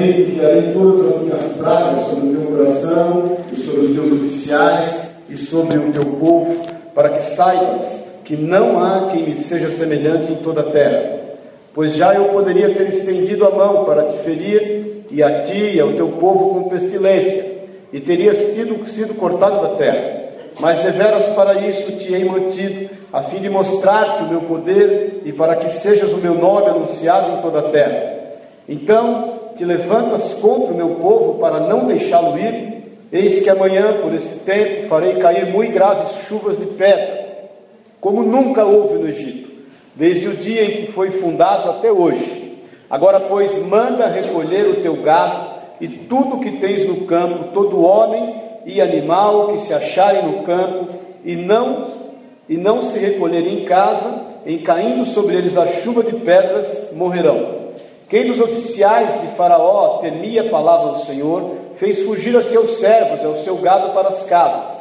vez enviarei todas as minhas pragas sobre o teu coração e sobre os teus oficiais e sobre o teu povo, para que saibas que não há quem me seja semelhante em toda a terra. Pois já eu poderia ter estendido a mão para te ferir, e a ti e ao teu povo com pestilência, e terias sido, sido cortado da terra. Mas deveras para isso te hei mantido, a fim de mostrar-te o meu poder e para que sejas o meu nome anunciado em toda a terra. Então te levantas contra o meu povo para não deixá-lo ir? Eis que amanhã, por este tempo, farei cair muito graves chuvas de pedra, como nunca houve no Egito, desde o dia em que foi fundado até hoje. Agora, pois, manda recolher o teu gado e tudo o que tens no campo, todo homem e animal que se acharem no campo, e não e não se recolherem em casa, em caindo sobre eles a chuva de pedras, morrerão. Quem dos oficiais de Faraó temia a palavra do Senhor, fez fugir a seus servos e ao seu gado para as casas.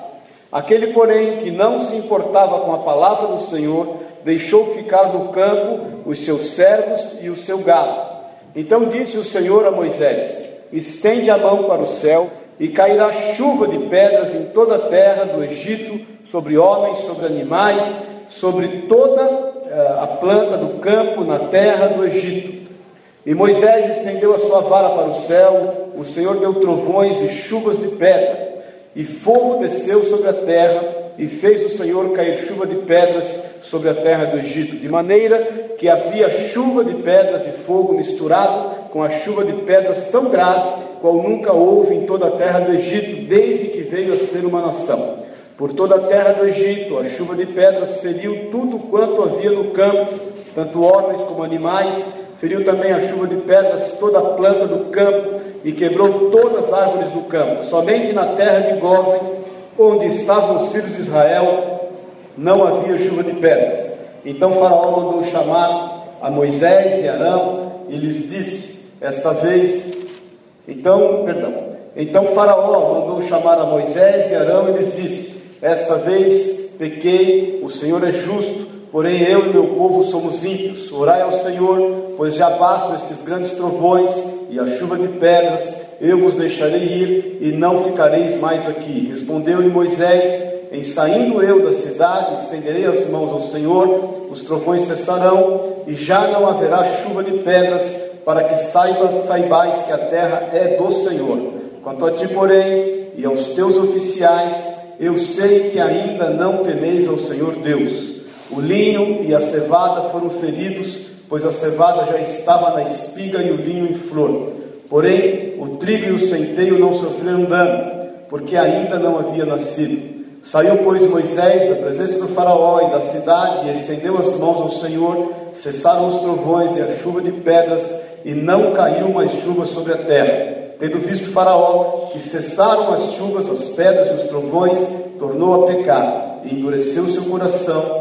Aquele, porém, que não se importava com a palavra do Senhor, deixou ficar no campo os seus servos e o seu gado. Então disse o Senhor a Moisés: Estende a mão para o céu, e cairá chuva de pedras em toda a terra do Egito, sobre homens, sobre animais, sobre toda eh, a planta do campo na terra do Egito. E Moisés estendeu a sua vara para o céu, o Senhor deu trovões e chuvas de pedra, e fogo desceu sobre a terra, e fez o Senhor cair chuva de pedras sobre a terra do Egito, de maneira que havia chuva de pedras e fogo misturado com a chuva de pedras tão grave, qual nunca houve em toda a terra do Egito, desde que veio a ser uma nação. Por toda a terra do Egito, a chuva de pedras feriu tudo quanto havia no campo, tanto homens como animais, Feriu também a chuva de pedras toda a planta do campo e quebrou todas as árvores do campo. Somente na terra de Gozen, onde estavam os filhos de Israel, não havia chuva de pedras. Então Faraó mandou chamar a Moisés e Arão e lhes disse: Esta vez, então, perdão. Então Faraó mandou chamar a Moisés e Arão e lhes disse: Esta vez pequei, o Senhor é justo Porém, eu e meu povo somos ímpios. Orai ao Senhor, pois já bastam estes grandes trovões e a chuva de pedras. Eu vos deixarei ir e não ficareis mais aqui. Respondeu-lhe Moisés: Em saindo eu da cidade, estenderei as mãos ao Senhor, os trovões cessarão e já não haverá chuva de pedras, para que saibas, saibais que a terra é do Senhor. Quanto a ti, porém, e aos teus oficiais, eu sei que ainda não temeis ao Senhor Deus. O linho e a cevada foram feridos, pois a cevada já estava na espiga e o linho em flor. Porém, o trigo e o centeio não sofreram dano, porque ainda não havia nascido. Saiu, pois, Moisés da presença do Faraó e da cidade e estendeu as mãos ao Senhor. Cessaram os trovões e a chuva de pedras, e não caiu mais chuva sobre a terra. Tendo visto Faraó que cessaram as chuvas, as pedras e os trovões, tornou a pecar e endureceu seu coração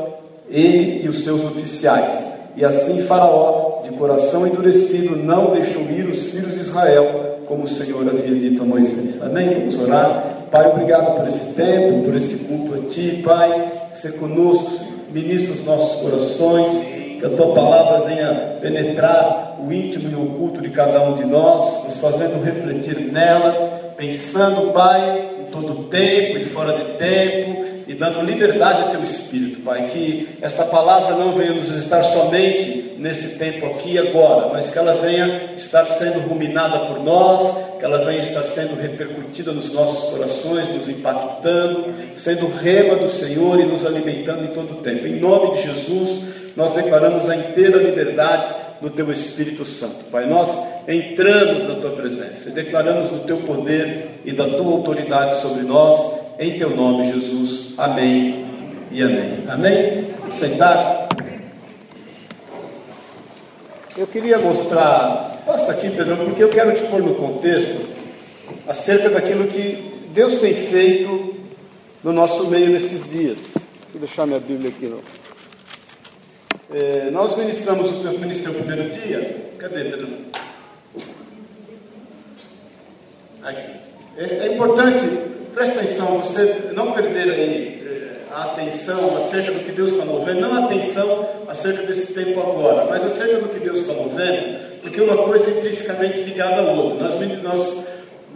ele e os seus oficiais. E assim Faraó, de coração endurecido, não deixou ir os filhos de Israel, como o Senhor havia dito a Moisés. Amém? Vamos orar. Pai, obrigado por esse tempo, por este culto a Ti, Pai. Ser conosco, ministra os nossos corações, que a Tua palavra venha penetrar o íntimo e o oculto de cada um de nós, nos fazendo refletir nela, pensando, Pai, em todo tempo e fora de tempo, e dando liberdade ao teu espírito, Pai. Que esta palavra não venha nos estar somente nesse tempo aqui e agora, mas que ela venha estar sendo ruminada por nós, que ela venha estar sendo repercutida nos nossos corações, nos impactando, sendo rema do Senhor e nos alimentando em todo o tempo. Em nome de Jesus, nós declaramos a inteira liberdade do teu Espírito Santo. Pai, nós entramos na tua presença e declaramos do teu poder e da tua autoridade sobre nós em teu nome, Jesus. Amém e amém. Amém? Sentar. Eu queria mostrar, passa aqui, Pedro, porque eu quero te pôr no contexto acerca daquilo que Deus tem feito no nosso meio nesses dias. Vou deixar minha Bíblia aqui. Não. É, nós ministramos o ministrei o primeiro dia. Cadê, Pedro? Aqui. É, é importante Presta atenção, você não perder eh, a atenção acerca do que Deus está movendo, não a atenção acerca desse tempo agora, mas acerca do que Deus está movendo, porque uma coisa é intrinsecamente ligada à outra. Nós, nós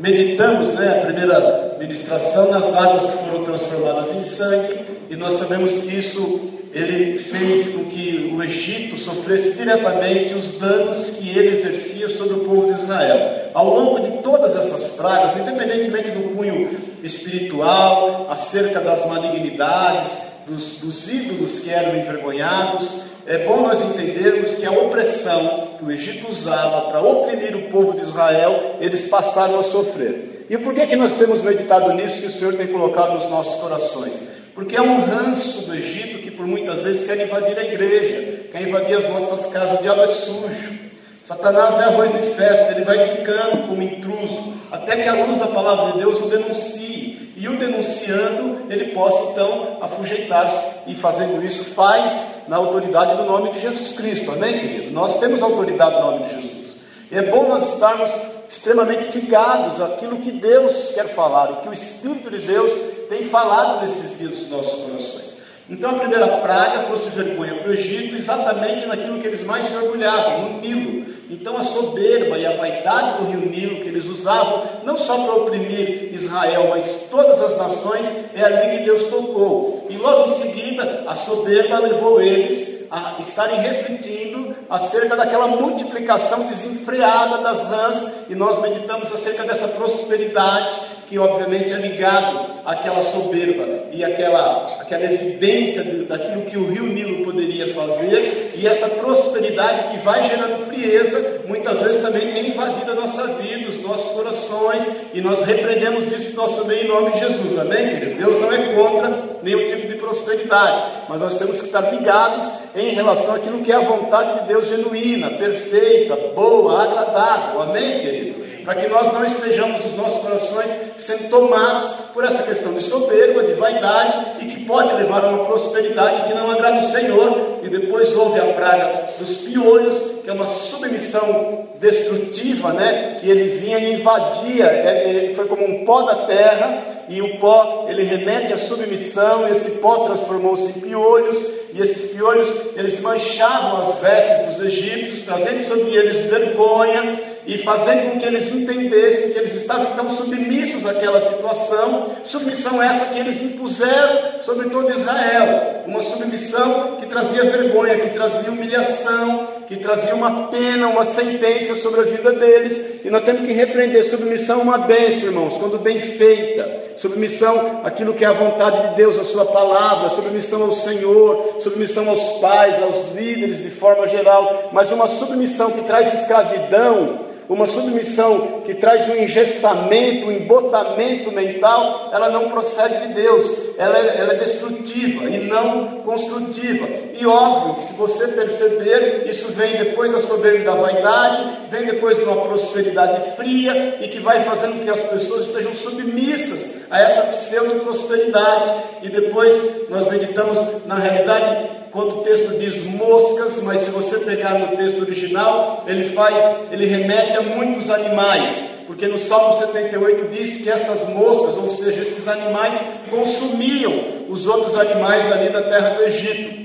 meditamos, né, a primeira ministração nas águas que foram transformadas em sangue, e nós sabemos que isso ele fez com que o Egito sofresse diretamente os danos que ele exercia sobre o povo de Israel. Ao longo de todas essas pragas, independentemente do cunho espiritual, acerca das malignidades, dos, dos ídolos que eram envergonhados, é bom nós entendermos que a opressão que o Egito usava para oprimir o povo de Israel, eles passaram a sofrer. E por que, que nós temos meditado nisso que o Senhor tem colocado nos nossos corações? Porque é um ranço do Egito que por muitas vezes quer invadir a igreja, quer invadir as nossas casas, o diabo é sujo. Satanás é arroz de festa, ele vai ficando como intruso, até que a luz da palavra de Deus o denuncie. E o denunciando, ele possa então afujeitar-se, e fazendo isso, faz na autoridade do nome de Jesus Cristo, amém, querido? Nós temos autoridade no nome de Jesus. E é bom nós estarmos extremamente ligados àquilo que Deus quer falar, o que o Espírito de Deus tem falado nesses dias dos nossos corações. Então a primeira praga trouxe vergonha para o Egito exatamente naquilo que eles mais se orgulhavam, no Nilo. Então a soberba e a vaidade do rio Nilo que eles usavam, não só para oprimir Israel, mas todas as nações, é ali que Deus tocou. E logo em seguida, a soberba levou eles a estarem refletindo acerca daquela multiplicação desenfreada das rãs, e nós meditamos acerca dessa prosperidade que obviamente é ligado àquela soberba e àquela, àquela evidência daquilo que o rio Nilo poderia fazer, e essa prosperidade que vai gerando frieza, muitas vezes também tem invadido a nossa vida, os nossos corações, e nós repreendemos isso no nosso meio em nome de Jesus, amém, querido? Deus não é contra nenhum tipo de prosperidade, mas nós temos que estar ligados em relação àquilo que é a vontade de Deus genuína, perfeita, boa, agradável, amém, querido? Para que nós não estejamos os nossos corações sendo tomados por essa questão de soberba, de vaidade e que pode levar a uma prosperidade que não agrada o Senhor. E depois houve a praga dos piolhos, que é uma submissão destrutiva, né? Que ele vinha e invadia, é, ele foi como um pó da terra e o pó ele remete à submissão, esse pó transformou-se em piolhos, e esses piolhos eles manchavam as vestes dos egípcios, trazendo sobre eles vergonha, e fazendo com que eles entendessem que eles estavam então submissos àquela situação, submissão essa que eles impuseram sobre todo Israel, uma submissão que trazia vergonha, que trazia humilhação, que trazia uma pena, uma sentença sobre a vida deles, e nós temos que repreender submissão uma bênção, irmãos, quando bem feita, submissão àquilo que é a vontade de Deus, a sua palavra, submissão ao Senhor, submissão aos pais, aos líderes de forma geral, mas uma submissão que traz escravidão, uma submissão que traz um engessamento, um embotamento mental, ela não procede de Deus, ela é, ela é destrutiva e não construtiva. E óbvio que se você perceber, isso vem depois da soberba da vaidade, vem depois de uma prosperidade fria e que vai fazendo que as pessoas estejam submissas a essa pseudo-prosperidade. E depois nós meditamos na realidade quando o texto diz moscas, mas se você pegar no texto original, ele faz, ele remete a muitos animais, porque no Salmo 78 diz que essas moscas, ou seja, esses animais consumiam os outros animais ali da terra do Egito.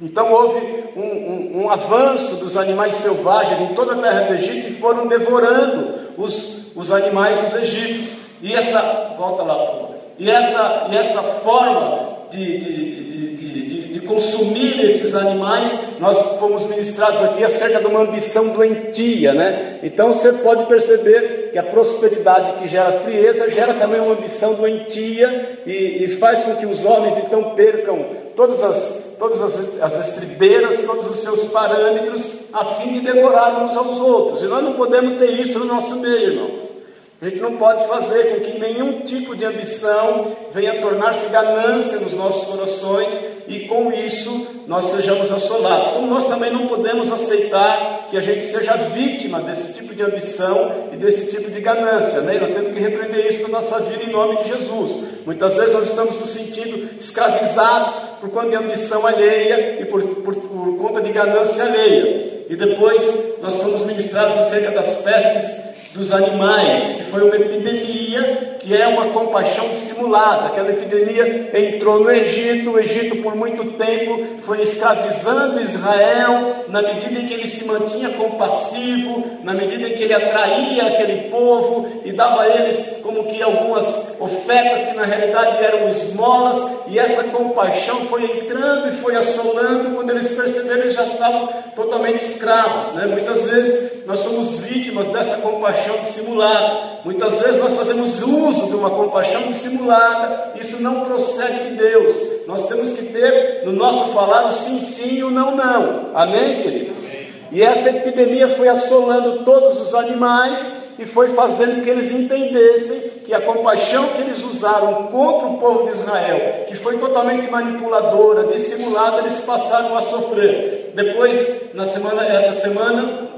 Então houve um, um, um avanço dos animais selvagens em toda a terra do Egito e foram devorando os, os animais dos egípcios. E essa, volta lá. E essa, e essa forma de, de consumir esses animais, nós fomos ministrados aqui acerca de uma ambição doentia, né? Então você pode perceber que a prosperidade que gera frieza gera também uma ambição doentia e, e faz com que os homens então percam todas as, todas as, as estribeiras, todos os seus parâmetros, a fim de devorar uns aos outros. E nós não podemos ter isso no nosso meio, irmãos. A gente não pode fazer com que nenhum tipo de ambição venha tornar-se ganância nos nossos corações e com isso nós sejamos assolados. Como nós também não podemos aceitar que a gente seja vítima desse tipo de ambição e desse tipo de ganância, né? Nós temos que repreender isso na nossa vida em nome de Jesus. Muitas vezes nós estamos nos sentindo escravizados por conta de ambição alheia e por, por, por conta de ganância alheia. E depois nós fomos ministrados acerca das pestes dos animais, que foi uma epidemia, que é uma compaixão dissimulada. Aquela epidemia entrou no Egito, o Egito por muito tempo foi escravizando Israel, na medida em que ele se mantinha compassivo, na medida em que ele atraía aquele povo e dava a eles como que algumas ofertas que na realidade eram esmolas, e essa compaixão foi entrando e foi assolando, quando eles perceberam, eles já estavam totalmente escravos. Né? Muitas vezes nós somos vítimas dessa compaixão dissimulada, muitas vezes nós fazemos uso de uma compaixão dissimulada, isso não procede de Deus. Nós temos que ter no nosso falar o sim, sim e o não, não. Amém, queridos? E essa epidemia foi assolando todos os animais e foi fazendo que eles entendessem que a compaixão que eles usaram contra o povo de Israel, que foi totalmente manipuladora, dissimulada, eles passaram a sofrer. Depois, na semana, essa semana,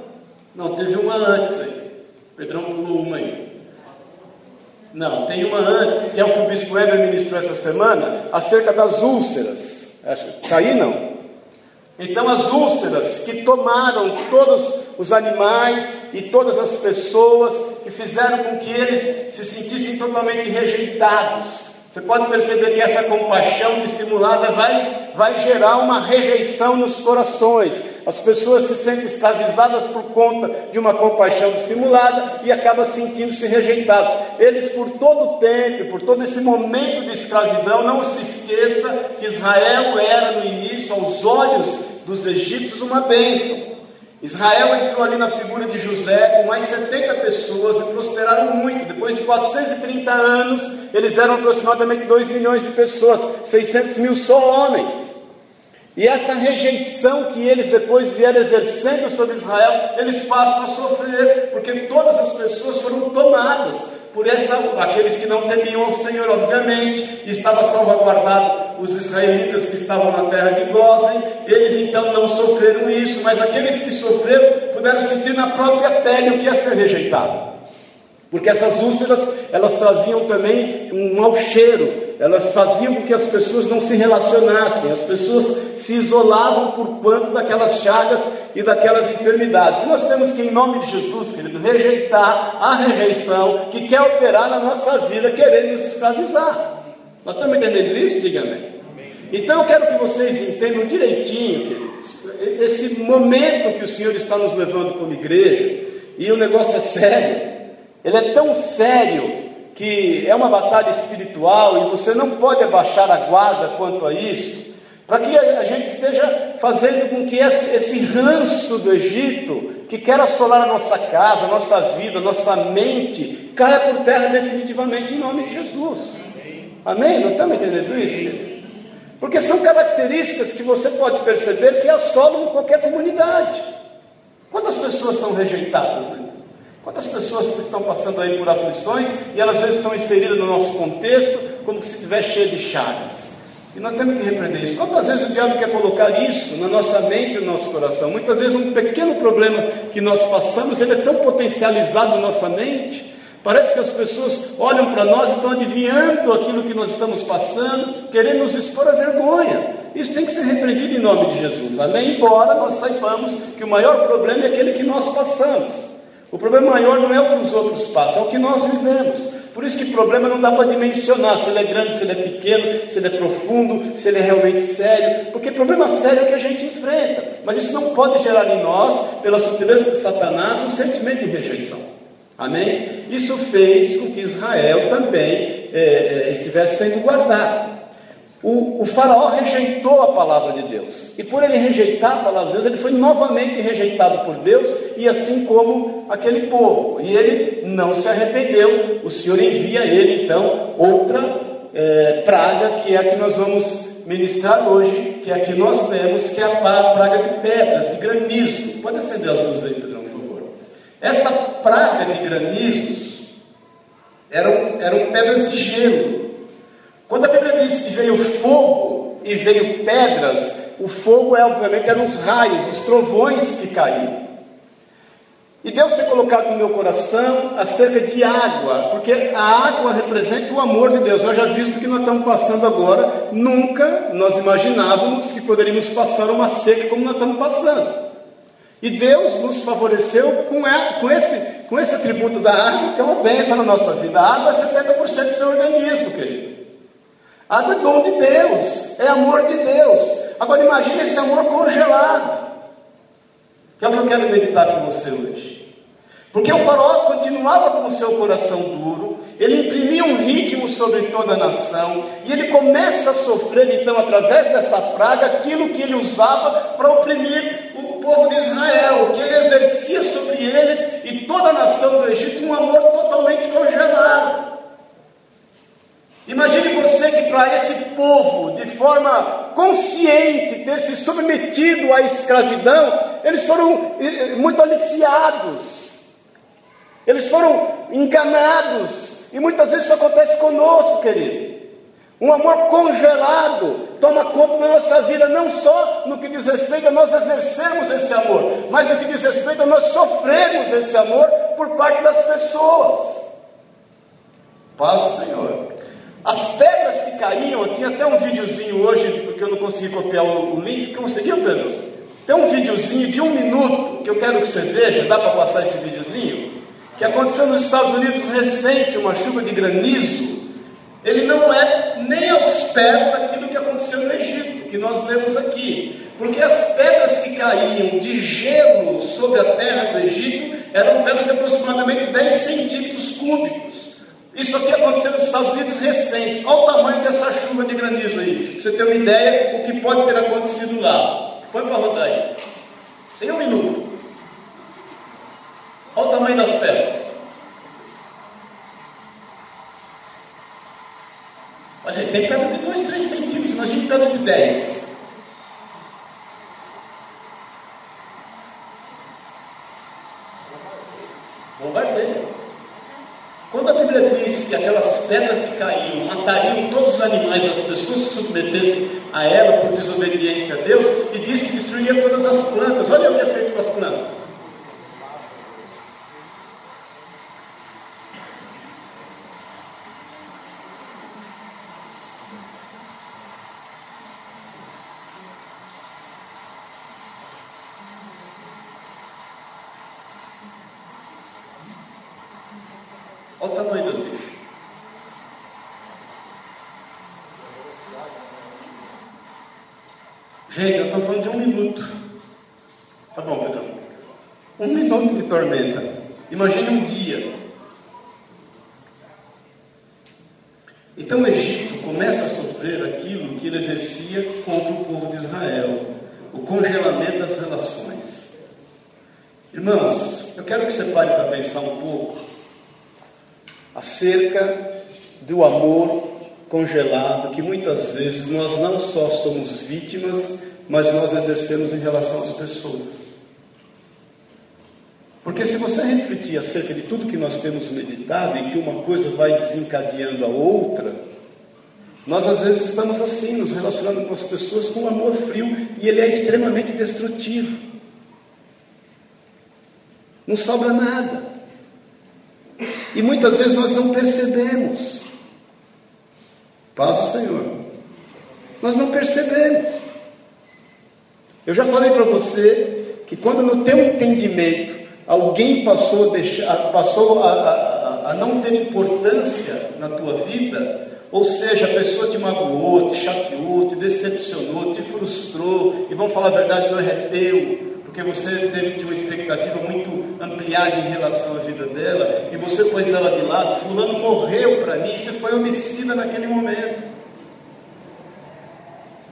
não, teve uma antes aí. Pedrão pulou uma aí. Não, tem uma antes, que é o que o bispo Weber ministrou essa semana, acerca das úlceras. Acho que tá aí não. Então as úlceras que tomaram todos os animais e todas as pessoas e fizeram com que eles se sentissem totalmente rejeitados. Você pode perceber que essa compaixão dissimulada vai, vai gerar uma rejeição nos corações. As pessoas se sentem escravizadas por conta de uma compaixão dissimulada e acabam sentindo-se rejeitados. Eles, por todo o tempo, por todo esse momento de escravidão, não se esqueça que Israel era no início, aos olhos dos egípcios, uma bênção. Israel entrou ali na figura de José com mais 70 pessoas e prosperaram muito. Depois de 430 anos, eles eram aproximadamente 2 milhões de pessoas, 600 mil só homens. E essa rejeição que eles depois vieram exercendo sobre Israel, eles passam a sofrer, porque todas as pessoas foram tomadas por essa, aqueles que não temiam ao Senhor, obviamente, estava salvaguardado os israelitas que estavam na terra de Gozen, eles então não sofreram isso, mas aqueles que sofreram puderam sentir na própria pele o que é ser rejeitado. Porque essas úlceras, elas traziam também um mau cheiro, elas faziam com que as pessoas não se relacionassem, as pessoas se isolavam por quanto daquelas chagas e daquelas enfermidades. E nós temos que, em nome de Jesus, querido, rejeitar a rejeição que quer operar na nossa vida, querendo nos escravizar. Nós estamos entendendo isso? Diga amém. Então eu quero que vocês entendam direitinho, queridos, esse momento que o Senhor está nos levando como igreja, e o negócio é sério, ele é tão sério que é uma batalha espiritual e você não pode abaixar a guarda quanto a isso, para que a gente esteja fazendo com que esse, esse ranço do Egito, que quer assolar a nossa casa, a nossa vida, a nossa mente, caia por terra definitivamente em nome de Jesus. Amém? Não estamos entendendo isso? Porque são características que você pode perceber que assolam qualquer comunidade. Quantas pessoas são rejeitadas, né? Quantas pessoas estão passando aí por aflições e elas às vezes estão inseridas no nosso contexto como se estiver cheia de chagas. E nós temos que repreender isso. Quantas vezes o diabo quer colocar isso na nossa mente e no nosso coração? Muitas vezes um pequeno problema que nós passamos, ele é tão potencializado na nossa mente. Parece que as pessoas olham para nós e estão adivinhando aquilo que nós estamos passando, querendo nos expor à vergonha. Isso tem que ser repreendido em nome de Jesus. Amém? Embora nós saibamos que o maior problema é aquele que nós passamos. O problema maior não é o que os outros passam, é o que nós vivemos. Por isso que problema não dá para dimensionar se ele é grande, se ele é pequeno, se ele é profundo, se ele é realmente sério, porque problema sério é o que a gente enfrenta. Mas isso não pode gerar em nós, pela sutileza de Satanás, um sentimento de rejeição. Amém? Isso fez com que Israel também é, estivesse sendo guardado. O, o, faraó rejeitou a palavra de Deus. E por ele rejeitar a palavra de Deus, ele foi novamente rejeitado por Deus, e assim como aquele povo. E ele não se arrependeu. O Senhor envia a ele, então, outra é, praga, que é a que nós vamos ministrar hoje, que é a que nós temos, que é a praga de pedras, de granizo. Pode acender as luzes aí, Pedrão, por favor. Essa praga de granizos eram, eram pedras de gelo quando a Bíblia diz que veio fogo e veio pedras, o fogo é obviamente eram os raios, os trovões que caíram. E Deus tem colocado no meu coração acerca de água, porque a água representa o amor de Deus. Eu já visto que nós estamos passando agora, nunca nós imaginávamos que poderíamos passar uma seca como nós estamos passando. E Deus nos favoreceu com, a, com, esse, com esse atributo da água, que é uma bênção na nossa vida. A água é 70% do seu organismo, querido. Água é dom de Deus, é amor de Deus. Agora imagine esse amor congelado. Que é o que eu quero meditar com você hoje. Porque o faraó continuava com o seu coração duro, ele imprimia um ritmo sobre toda a nação, e ele começa a sofrer, então, através dessa praga, aquilo que ele usava para oprimir o povo de Israel, que ele exercia sobre eles e toda a nação do Egito um amor totalmente congelado. Imagine você que para esse povo, de forma consciente, ter se submetido à escravidão, eles foram eh, eh, muito aliciados, eles foram enganados, e muitas vezes isso acontece conosco, querido. Um amor congelado toma conta da nossa vida, não só no que diz respeito a nós exercermos esse amor, mas no que diz respeito a nós sofrermos esse amor por parte das pessoas. Paz do Senhor. As pedras que caíam, tinha até um videozinho hoje, porque eu não consegui copiar o, link. Conseguiu, Pedro? Tem um videozinho de um minuto que eu quero que você veja, dá para passar esse videozinho? Que aconteceu nos Estados Unidos recente, uma chuva de granizo. Ele não é nem aos pés daquilo que aconteceu no Egito, que nós lemos aqui. Porque as pedras que caíam de gelo sobre a terra do Egito eram pedras de aproximadamente 10 centímetros cúbicos. Isso aqui aconteceu nos Estados Unidos recente. Olha o tamanho dessa chuva de granizo aí. Você ter uma ideia o que pode ter acontecido lá. Põe para rodar aí. Tem um minuto. Olha o tamanho das pedras. Olha tem pedras de 2, 3 centímetros. Imagina pedra de 10. Bombardeio. Quando a Aquelas pedras que caíam matariam todos os animais, as pessoas se submetessem a ela por desobediência a Deus, e diz que destruiria todas as plantas. Olha o que é feito com as plantas. Gente, eu estou falando de um minuto. Tá bom, Pedro? Um minuto de tormenta. Imagine um dia. Então o Egito começa a sofrer aquilo que ele exercia contra o povo de Israel: o congelamento das relações. Irmãos, eu quero que você pare para pensar um pouco acerca do amor congelado que muitas vezes nós não só somos vítimas, mas nós exercemos em relação às pessoas. Porque se você refletir acerca de tudo que nós temos meditado e que uma coisa vai desencadeando a outra, nós às vezes estamos assim, nos relacionando com as pessoas com um amor frio e ele é extremamente destrutivo. Não sobra nada. E muitas vezes nós não percebemos. Paz do Senhor. Nós não percebemos. Eu já falei para você que quando no teu entendimento alguém passou, a, deixar, passou a, a, a não ter importância na tua vida, ou seja, a pessoa te magoou, te chateou, te decepcionou, te frustrou, e vamos falar a verdade, não é teu, porque você teve uma expectativa muito ampliada em relação à vida dela, e você pôs ela de lado, fulano morreu para mim, você foi homicida naquele momento.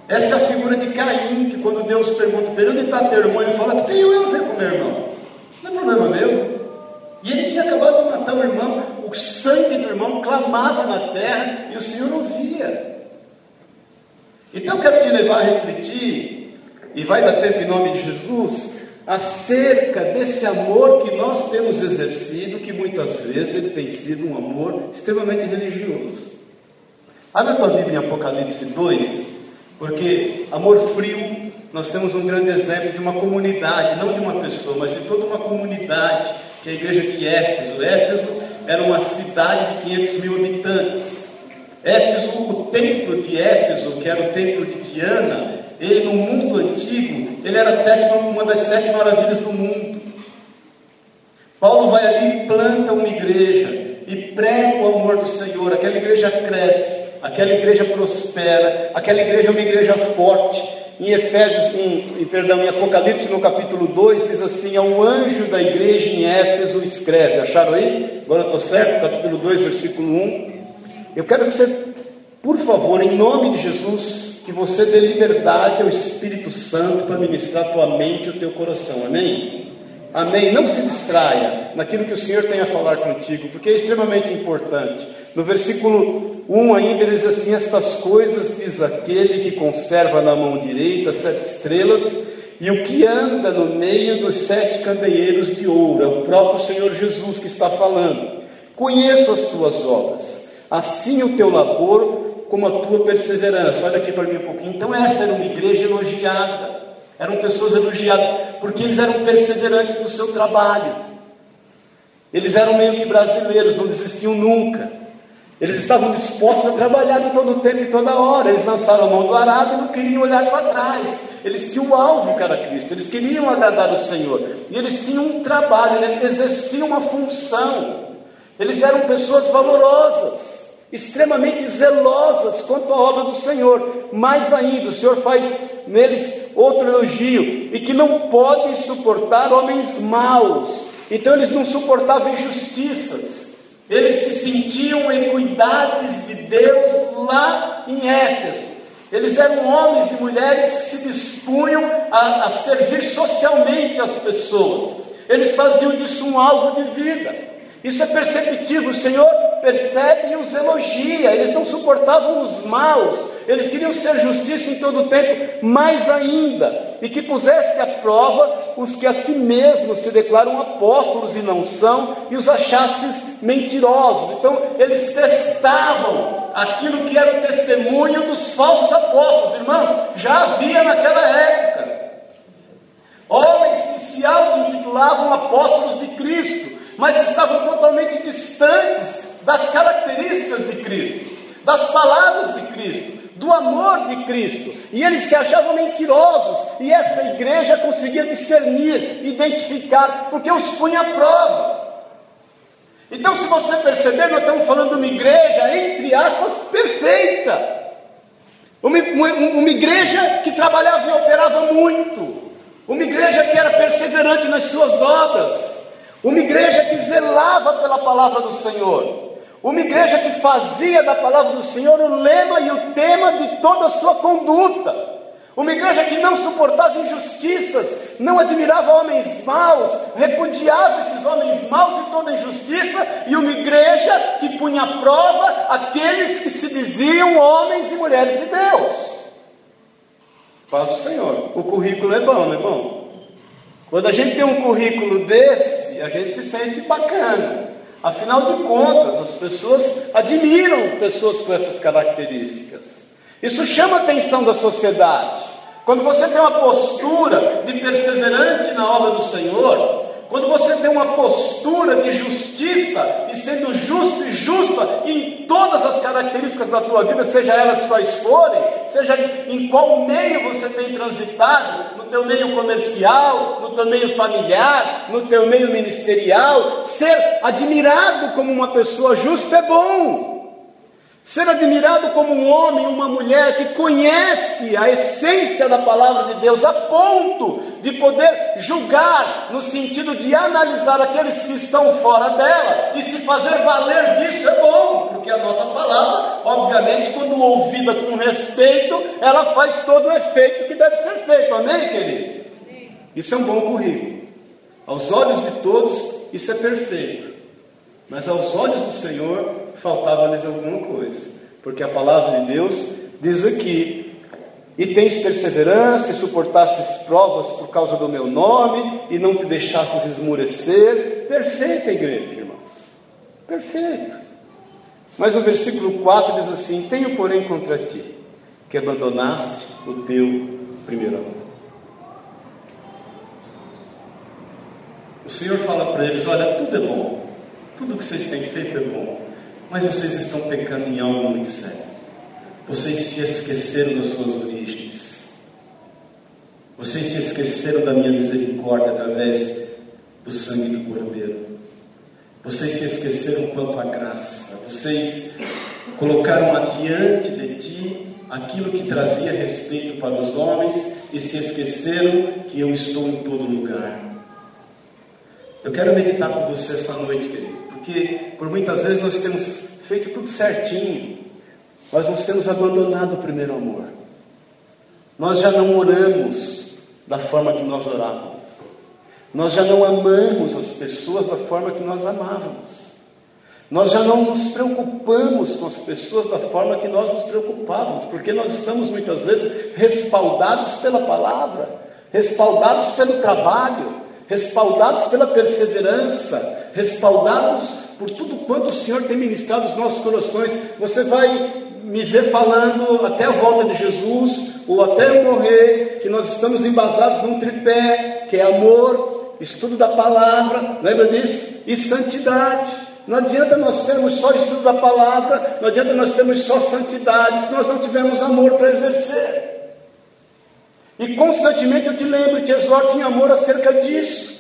Essa é a figura de Caim, que quando Deus pergunta para ele, onde está teu irmão? Ele fala, tenho eu a ver com meu irmão. Não é problema meu. E ele tinha acabado de matar o irmão, o sangue do irmão clamava na terra e o Senhor não via. Então eu quero te levar a refletir, e vai dar tempo em nome de Jesus, acerca desse amor que nós temos exercido, que muitas vezes ele tem sido um amor extremamente religioso. Abre a tua Bíblia em Apocalipse 2, porque amor frio, nós temos um grande exemplo de uma comunidade, não de uma pessoa, mas de toda uma comunidade, que é a igreja de Éfeso. Éfeso era uma cidade de 500 mil habitantes. Éfeso, o templo de Éfeso, que era o templo de Diana, Ele, no mundo antigo, ele era sétima, uma das sete maravilhas do mundo. Paulo vai ali e planta uma igreja e prega o amor do Senhor. Aquela igreja cresce, aquela igreja prospera, aquela igreja é uma igreja forte. Em Efésios, em, perdão, em Apocalipse, no capítulo 2, diz assim: Ao anjo da igreja em Éfeso escreve. Acharam aí? Agora estou certo? Capítulo 2, versículo 1. Eu quero que você, por favor, em nome de Jesus, que você dê liberdade ao Espírito Santo para ministrar a tua mente e o teu coração. Amém? Amém? Não se distraia naquilo que o Senhor tem a falar contigo, porque é extremamente importante. No versículo 1 ainda ele diz assim: Estas coisas diz aquele que conserva na mão direita sete estrelas e o que anda no meio dos sete candeeiros de ouro. É o próprio Senhor Jesus que está falando. Conheço as tuas obras, assim o teu labor como a tua perseverança. Olha aqui para mim um pouquinho. Então, essa era uma igreja elogiada. Eram pessoas elogiadas, porque eles eram perseverantes no seu trabalho. Eles eram meio que brasileiros, não desistiam nunca. Eles estavam dispostos a trabalhar de todo tempo e toda hora. Eles lançaram a mão do arado e não queriam olhar para trás. Eles tinham o alvo que era Cristo. Eles queriam agradar o Senhor. E eles tinham um trabalho, eles exerciam uma função. Eles eram pessoas valorosas, extremamente zelosas quanto à obra do Senhor. Mais ainda, o Senhor faz neles outro elogio, e que não podem suportar homens maus. Então eles não suportavam injustiças. Eles se sentiam equidades de Deus lá em Éfeso. Eles eram homens e mulheres que se dispunham a, a servir socialmente as pessoas. Eles faziam disso um alvo de vida. Isso é perceptível. O Senhor percebe e os elogia. Eles não suportavam os maus, eles queriam ser justiça em todo o tempo, mais ainda, e que pusesse à prova os que a si mesmos se declaram apóstolos e não são, e os achastes mentirosos. Então, eles testavam aquilo que era o testemunho dos falsos apóstolos, irmãos, já havia naquela época. Homens que se auto-intitulavam apóstolos de Cristo, mas estavam totalmente distantes das características de Cristo, das palavras de Cristo, do amor de Cristo. E eles se achavam mentirosos, e essa igreja conseguia discernir, identificar, porque os punha à prova. Então, se você perceber, nós estamos falando de uma igreja, entre aspas, perfeita. Uma, uma, uma igreja que trabalhava e operava muito. Uma igreja que era perseverante nas suas obras. Uma igreja que zelava pela palavra do Senhor. Uma igreja que fazia da palavra do Senhor o lema e o tema de toda a sua conduta. Uma igreja que não suportava injustiças, não admirava homens maus, repudiava esses homens maus e toda injustiça, e uma igreja que punha à prova aqueles que se diziam homens e mulheres de Deus. Paz o Senhor. O currículo é bom, não é bom? Quando a gente tem um currículo desse, a gente se sente bacana. Afinal de contas, as pessoas admiram pessoas com essas características. Isso chama a atenção da sociedade. Quando você tem uma postura de perseverante na obra do Senhor, quando você tem uma postura de justiça e sendo justo e justa em todas as características da tua vida, seja elas quais forem, seja em qual meio você tem transitado, no teu meio comercial, no teu meio familiar, no teu meio ministerial, ser admirado como uma pessoa justa é bom. Ser admirado como um homem, uma mulher que conhece a essência da palavra de Deus, a ponto de poder julgar, no sentido de analisar aqueles que estão fora dela e se fazer valer disso é bom, porque a nossa palavra, obviamente, quando ouvida com respeito, ela faz todo o efeito que deve ser feito, amém, queridos? Isso é um bom currículo. Aos olhos de todos, isso é perfeito, mas aos olhos do Senhor, faltava-lhes alguma coisa, porque a palavra de Deus diz aqui: e tens perseverança, e suportastes provas por causa do meu nome, e não te deixastes esmurecer. Perfeita igreja, irmãos, perfeito. Mas o versículo 4 diz assim: Tenho, porém, contra ti que abandonaste o teu primeiro amor. O Senhor fala para eles: Olha, tudo é bom, tudo que vocês têm feito é bom, mas vocês estão pecando em algo muito sério. Vocês se esqueceram das suas origens. Vocês se esqueceram da minha misericórdia através do sangue do Cordeiro. Vocês se esqueceram quanto à graça. Vocês colocaram adiante de ti aquilo que trazia respeito para os homens e se esqueceram que eu estou em todo lugar. Eu quero meditar com você essa noite, querido, porque por muitas vezes nós temos feito tudo certinho, nós nos temos abandonado o primeiro amor. Nós já não oramos da forma que nós orávamos. Nós já não amamos as pessoas da forma que nós amávamos. Nós já não nos preocupamos com as pessoas da forma que nós nos preocupávamos, porque nós estamos muitas vezes respaldados pela palavra, respaldados pelo trabalho, respaldados pela perseverança, respaldados por tudo quanto o Senhor tem ministrado nos nossos corações. Você vai me ver falando até a volta de Jesus, ou até eu morrer, que nós estamos embasados num tripé, que é amor, estudo da palavra, lembra disso? E santidade. Não adianta nós termos só estudo da palavra, não adianta nós termos só santidade, se nós não tivermos amor para exercer. E constantemente eu te lembro te exorto em amor acerca disso.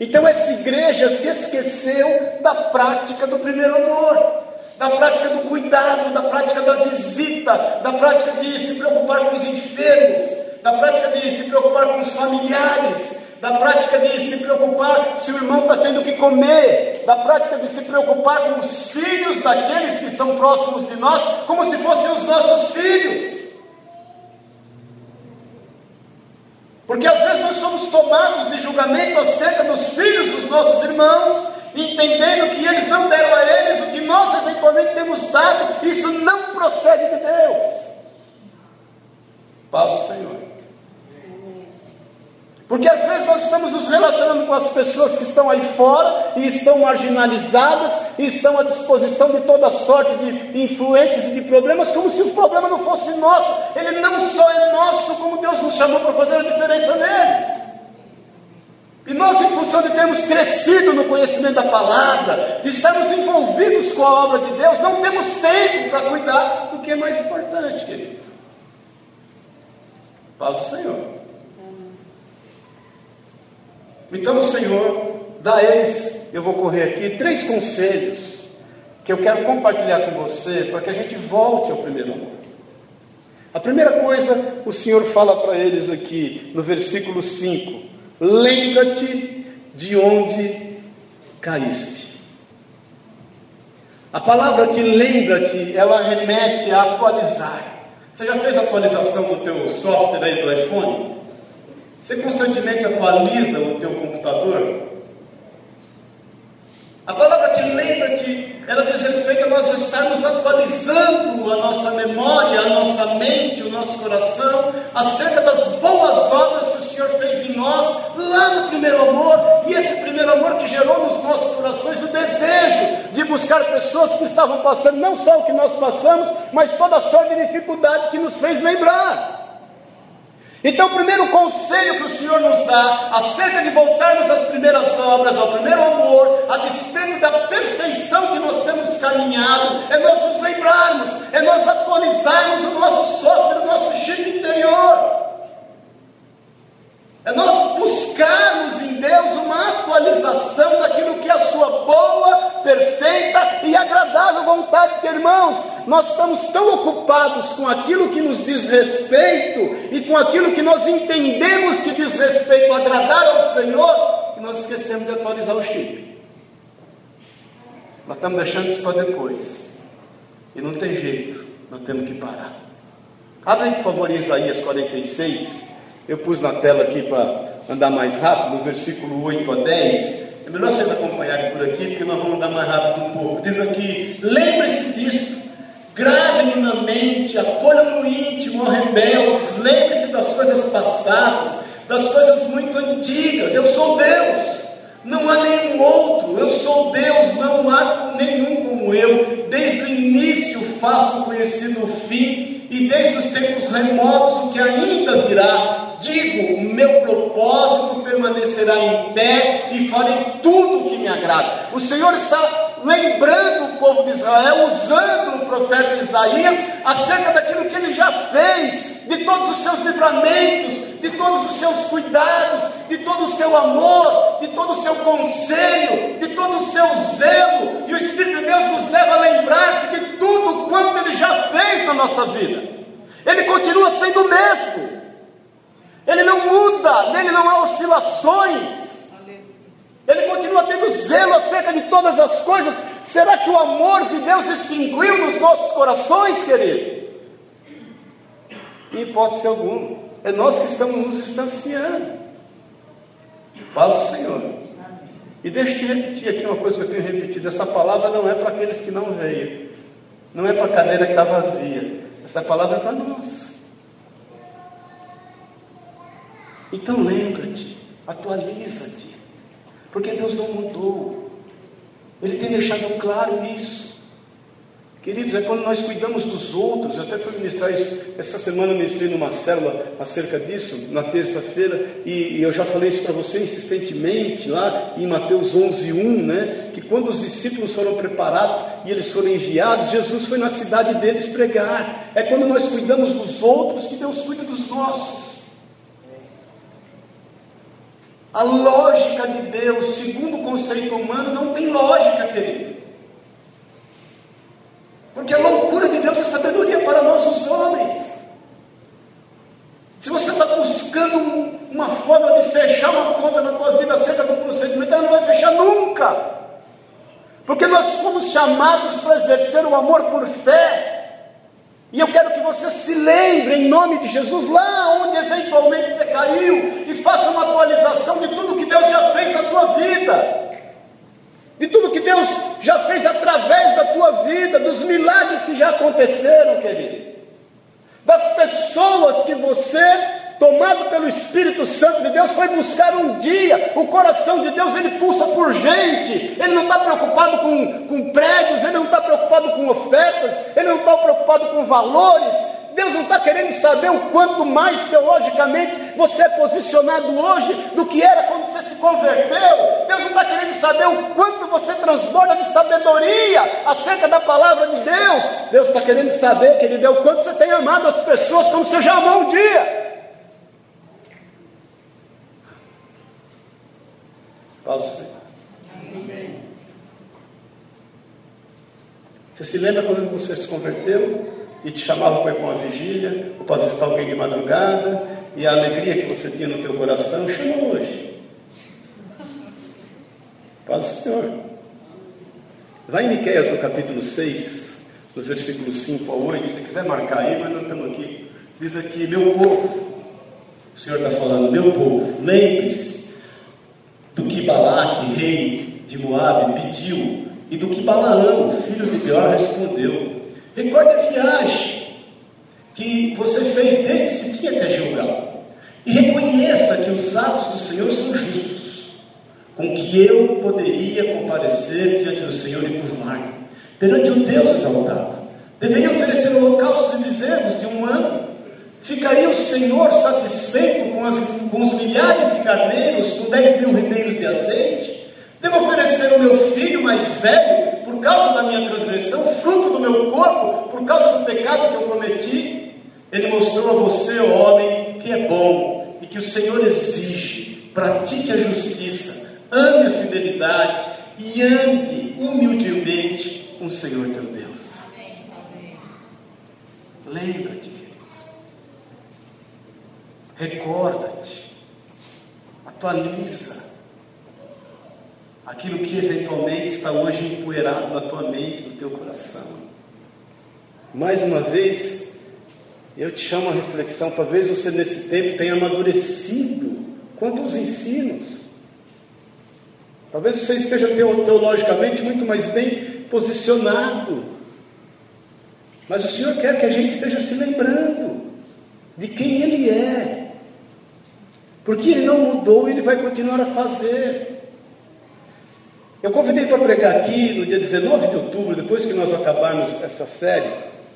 Então essa igreja se esqueceu da prática do primeiro amor, da prática do cuidado, da prática da visita, da prática de se preocupar com os enfermos, da prática de se preocupar com os familiares, da prática de se preocupar se o irmão está tendo o que comer, da prática de se preocupar com os filhos daqueles que estão próximos de nós, como se fossem os nossos filhos. Porque às vezes nós somos tomados de julgamento acerca dos filhos dos nossos irmãos, entendendo que eles não deram a eles o que nós eventualmente temos dado, isso não procede de Deus. Paz o Senhor. Porque às vezes nós estamos nos relacionando com as pessoas que estão aí fora e estão marginalizadas e estão à disposição de toda sorte de influências e de problemas, como se o problema não fosse nosso. Ele não só é nosso, como Deus nos chamou para fazer a diferença neles. E nós, em função de termos crescido no conhecimento da palavra, de estarmos envolvidos com a obra de Deus, não temos tempo para cuidar do que é mais importante, queridos. Paz o Senhor. Então, Senhor, dá eles, eu vou correr aqui, três conselhos que eu quero compartilhar com você para que a gente volte ao primeiro amor. A primeira coisa, o Senhor fala para eles aqui no versículo 5: Lembra-te de onde caíste. A palavra que lembra-te, ela remete a atualizar. Você já fez atualização do teu software aí do iPhone? Você constantemente atualiza o teu computador? A palavra que lembra que ela diz respeito a nós estarmos atualizando a nossa memória, a nossa mente, o nosso coração acerca das boas obras que o Senhor fez em nós lá no primeiro amor, e esse primeiro amor que gerou nos nossos corações o desejo de buscar pessoas que estavam passando não só o que nós passamos, mas toda a sorte de dificuldade que nos fez lembrar. Então, o primeiro conselho que o Senhor nos dá acerca de voltarmos às primeiras obras, ao primeiro amor, a despeito da perfeição que nós temos caminhado, é nós nos lembrarmos, é nós atualizarmos o nosso software, o nosso chip interior. É nós atualização daquilo que é a sua boa, perfeita e agradável vontade, irmãos, nós estamos tão ocupados com aquilo que nos diz respeito e com aquilo que nós entendemos que diz respeito a agradar ao Senhor, que nós esquecemos de atualizar o chip. Nós estamos deixando isso para depois. E não tem jeito, nós temos que parar. Abre por favor, Isaías 46. Eu pus na tela aqui para andar mais rápido, no versículo 8 a 10. É melhor vocês acompanharem por aqui, porque nós vamos andar mais rápido um pouco. Diz aqui: lembre-se disso, grave na mente, acolha no íntimo, rebeldes, lembre-se das coisas passadas, das coisas muito antigas. Eu sou Deus, não há nenhum outro. Eu sou Deus, não há nenhum como eu. Desde o início faço conhecido o fim, e desde os tempos remotos o que ainda virá Digo, o meu propósito permanecerá em pé e farei tudo o que me agrada. O Senhor está lembrando o povo de Israel, usando o profeta Isaías, acerca daquilo que ele já fez, de todos os seus livramentos, de todos os seus cuidados, de todo o seu amor, de todo o seu conselho, de todo o seu zelo. E o Espírito de Deus nos leva a lembrar-se de tudo quanto Ele já fez na nossa vida. Ele continua sendo o mesmo. Ele não há oscilações. Ele continua tendo zelo acerca de todas as coisas. Será que o amor de Deus extinguiu nos nossos corações, querido? Em hipótese alguma. É nós que estamos nos distanciando. Paz o Senhor. E deixa eu te repetir aqui uma coisa que eu tenho repetido: essa palavra não é para aqueles que não veio, não é para a cadeira que está vazia, essa palavra é para nós. Então lembra-te, atualiza-te, porque Deus não mudou, Ele tem deixado claro isso. Queridos, é quando nós cuidamos dos outros, eu até fui ministrar isso, essa semana eu ministrei numa célula acerca disso, na terça-feira, e, e, eu já falei isso para você insistentemente, lá em Mateus 11, 1, né, que quando os discípulos foram preparados e eles foram enviados, Jesus foi na cidade deles pregar, é quando nós cuidamos dos outros que Deus cuida dos nossos. A lógica de Deus, segundo o conceito humano, não tem lógica, querido. Porque a loucura de Deus é sabedoria para nós, os homens. Se você está buscando uma forma de fechar uma conta na tua vida acerca do procedimento, ela não vai fechar nunca. Porque nós fomos chamados para exercer o amor por fé. E eu quero que você se lembre, em nome de Jesus, lá onde eventualmente você caiu, e faça uma atualização de tudo que Deus já fez na tua vida. De tudo que Deus já fez através da tua vida, dos milagres que já aconteceram, querido, das pessoas que você, tomado pelo Espírito Santo de Deus, foi buscar um dia. O coração de Deus ele pulsa por gente, ele não está preocupado com, com prédios, ele não está preocupado com ofertas, ele não está preocupado com valores, Deus não está querendo saber o quanto mais teologicamente você é posicionado hoje do que era quando você se converteu. Deus não está querendo saber o quanto você transborda de sabedoria acerca da palavra de Deus. Deus está querendo saber, querido, é o quanto você tem amado as pessoas como você já amou um dia. Pausa. Você se lembra quando você se converteu? e te chamava para ir para uma vigília, ou para visitar alguém de madrugada, e a alegria que você tinha no teu coração chegou hoje. Paz o Senhor. Vai em Miqueias no capítulo 6, no versículo 5 a 8, se quiser marcar aí, mas nós estamos aqui. Diz aqui, meu povo, o Senhor está falando, meu povo, lembre-se do que Balaque, rei de Moabe, pediu, e do que Balaão, filho de Beor, respondeu. Recorde a viagem que você fez desde tinha até Gilgal. E reconheça que os atos do Senhor são justos, com que eu poderia comparecer diante do Senhor e curvar perante o Deus exaltado. Deveria oferecer holocaustos de bezerros de um ano. Ficaria o Senhor satisfeito com, as, com os milhares de carneiros, com dez mil ribeiros de azeite? Devo oferecer o meu filho mais velho por causa da minha transgressão, fruto do meu corpo, por causa do pecado que eu cometi, ele mostrou a você, homem, que é bom e que o Senhor exige. Pratique a justiça, ame a fidelidade e ande humildemente com o Senhor teu Deus. Lembra-te. Recorda-te. Atualiza aquilo que eventualmente está hoje empoeirado na tua mente, no teu coração. Mais uma vez, eu te chamo a reflexão, talvez você nesse tempo tenha amadurecido quanto aos ensinos. Talvez você esteja teologicamente muito mais bem posicionado. Mas o Senhor quer que a gente esteja se lembrando de quem Ele é. Porque Ele não mudou, Ele vai continuar a fazer. Eu convidei para pregar aqui no dia 19 de outubro, depois que nós acabarmos essa série,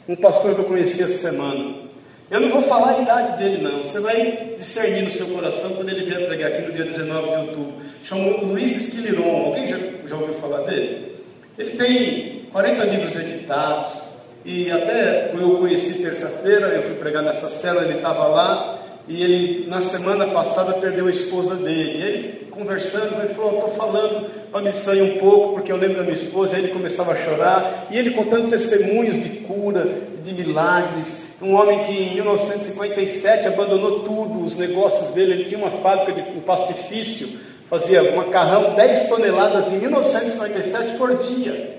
um pastor que eu conheci essa semana. Eu não vou falar a idade dele, não. Você vai discernir no seu coração quando ele vier pregar aqui no dia 19 de outubro. Chamou Luiz Esquiliron. Alguém já, já ouviu falar dele? Ele tem 40 livros editados. E até eu conheci terça-feira, eu fui pregar nessa cela, ele estava lá. E ele, na semana passada, perdeu a esposa dele. E ele, conversando, ele falou: Estou falando para me sair um pouco, porque eu lembro da minha esposa. E ele começava a chorar. E ele contando testemunhos de cura, de milagres. Um homem que em 1957 abandonou tudo, os negócios dele. Ele tinha uma fábrica de um pastifício, fazia macarrão 10 toneladas em 1957 por dia.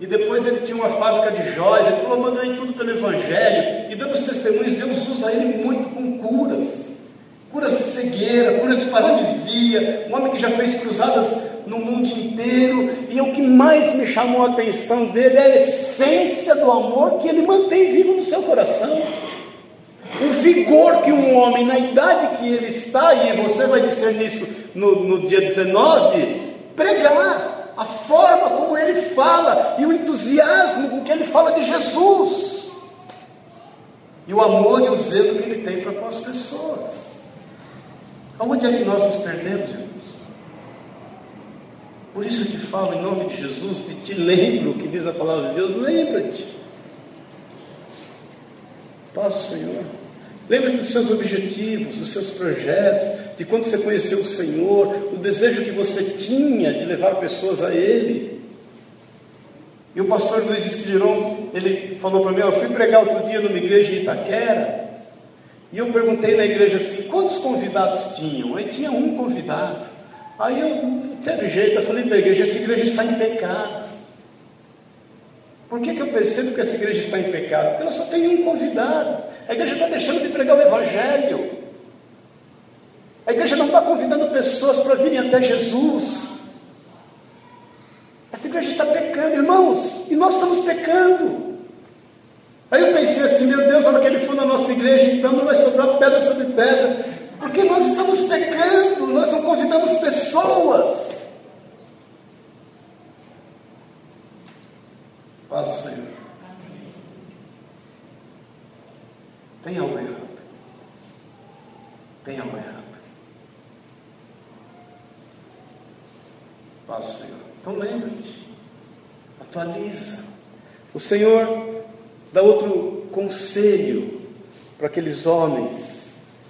E depois ele tinha uma fábrica de joias, ele falou, mandei tudo pelo Evangelho, e dando os testemunhos, Deus usa ele muito com curas. Curas de cegueira, curas de paralisia, um homem que já fez cruzadas no mundo inteiro, e o que mais me chamou a atenção dele é a essência do amor que ele mantém vivo no seu coração. O vigor que um homem, na idade que ele está, e você vai discernir isso no, no dia 19, pregar a forma como ele fala e o entusiasmo com que ele fala de Jesus, e o amor e o zelo que ele tem para com as pessoas. Aonde é que nós nos perdemos, irmãos? Por isso eu te falo em nome de Jesus e te lembro o que diz a palavra de Deus, lembra-te. Paz o Senhor. Lembre-te dos seus objetivos, dos seus projetos, de quando você conheceu o Senhor, o desejo que você tinha de levar pessoas a Ele. E o pastor Luiz Esquiliron, ele falou para mim, eu fui pregar outro dia numa igreja em Itaquera, e eu perguntei na igreja assim, quantos convidados tinham? Aí tinha um convidado. Aí eu, não teve jeito, eu falei para a igreja, essa igreja está em pecado. Por que, que eu percebo que essa igreja está em pecado? Porque ela só tem um convidado. A igreja está deixando de pregar o Evangelho. A igreja não está convidando pessoas para virem até Jesus. Essa igreja está pecando, irmãos, e nós estamos pecando. Aí eu pensei assim, meu Deus, olha que ele for na nossa igreja, então não vai sobrar pedra sobre pedra, porque nós estamos pecando, nós não convidamos pessoas. Paz o Senhor. Tem algo errado. Tem algo errado. Paz Senhor. Então lembra-te. Atualiza. O Senhor dá outro conselho para aqueles homens.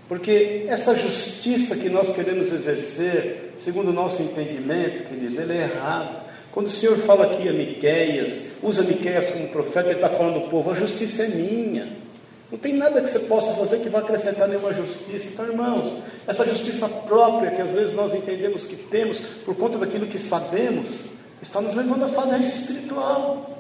Porque essa justiça que nós queremos exercer, segundo o nosso entendimento, querido, ele é errado. Quando o Senhor fala aqui a Miqueias, usa Miqueias como profeta, ele está falando ao povo, a justiça é minha. Não tem nada que você possa fazer que vá acrescentar nenhuma justiça. Então, irmãos, essa justiça própria que às vezes nós entendemos que temos por conta daquilo que sabemos, está nos levando à falência espiritual.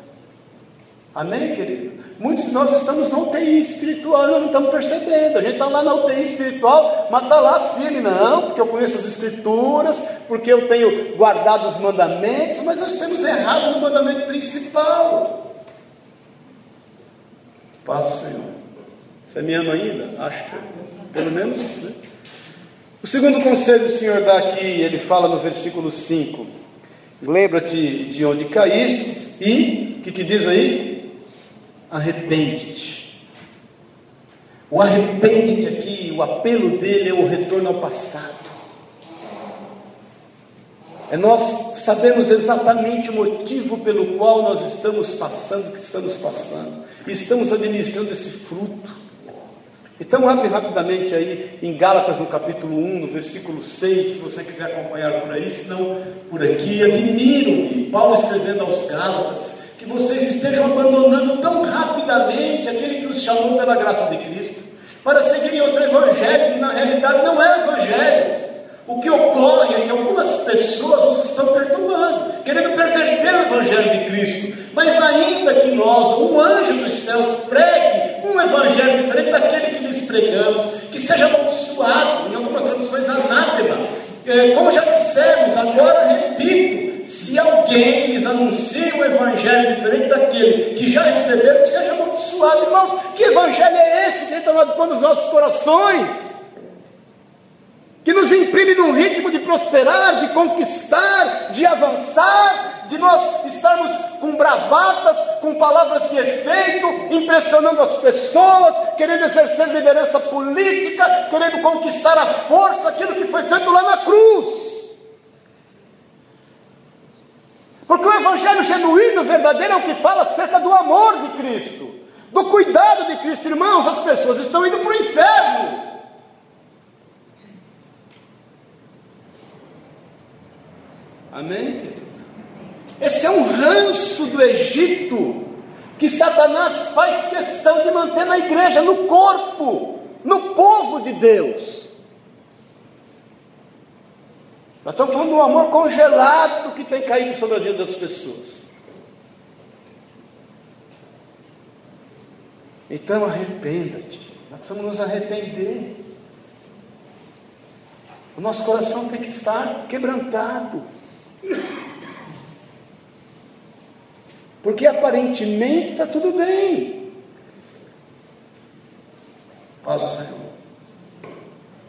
Amém, querido? Muitos de nós estamos na UTI espiritual nós não estamos percebendo. A gente está lá na UTI espiritual, mas está lá firme, não, porque eu conheço as escrituras, porque eu tenho guardado os mandamentos, mas nós temos errado no mandamento principal. Paz o Senhor. Você me ama ainda? Acho que, pelo menos. Né? O segundo conselho o Senhor dá aqui, ele fala no versículo 5: Lembra-te de onde caíste e, o que, que diz aí? Arrepende-te. O arrepende-te aqui, o apelo dele é o retorno ao passado. É nós sabemos exatamente o motivo pelo qual nós estamos passando o que estamos passando. Estamos administrando esse fruto. Então, abre rapidamente aí em Gálatas, no capítulo 1, no versículo 6, se você quiser acompanhar por aí, se não por aqui. Admiro, Paulo escrevendo aos Gálatas, que vocês estejam abandonando tão rapidamente aquele que os chamou pela graça de Cristo, para seguirem outro evangelho, que na realidade não é evangelho. O que ocorre é que algumas pessoas os estão perturbando, querendo perverter o Evangelho de Cristo. Mas ainda que nós, um anjo dos céus, pregue um Evangelho diferente daquele que lhes pregamos, que seja amaldiçoado, em algumas traduções anátema. É, como já dissemos, agora repito, se alguém lhes anuncia um Evangelho diferente daquele que já receberam, que seja amaldiçoado. Irmãos, que Evangelho é esse que tem tomado dos nossos corações? Que nos imprime num ritmo de prosperar, de conquistar, de avançar, de nós estarmos com bravatas, com palavras de efeito, impressionando as pessoas, querendo exercer liderança política, querendo conquistar a força, aquilo que foi feito lá na cruz. Porque o Evangelho genuíno, verdadeiro, é o que fala acerca do amor de Cristo, do cuidado de Cristo. Irmãos, as pessoas estão indo para o inferno Amém? Esse é um ranço do Egito que Satanás faz questão de manter na igreja, no corpo, no povo de Deus. Nós estamos falando do amor congelado que tem caído sobre a vida das pessoas. Então arrependa-te. Nós precisamos nos arrepender. O nosso coração tem que estar quebrantado. Porque aparentemente está tudo bem. Paz o Senhor.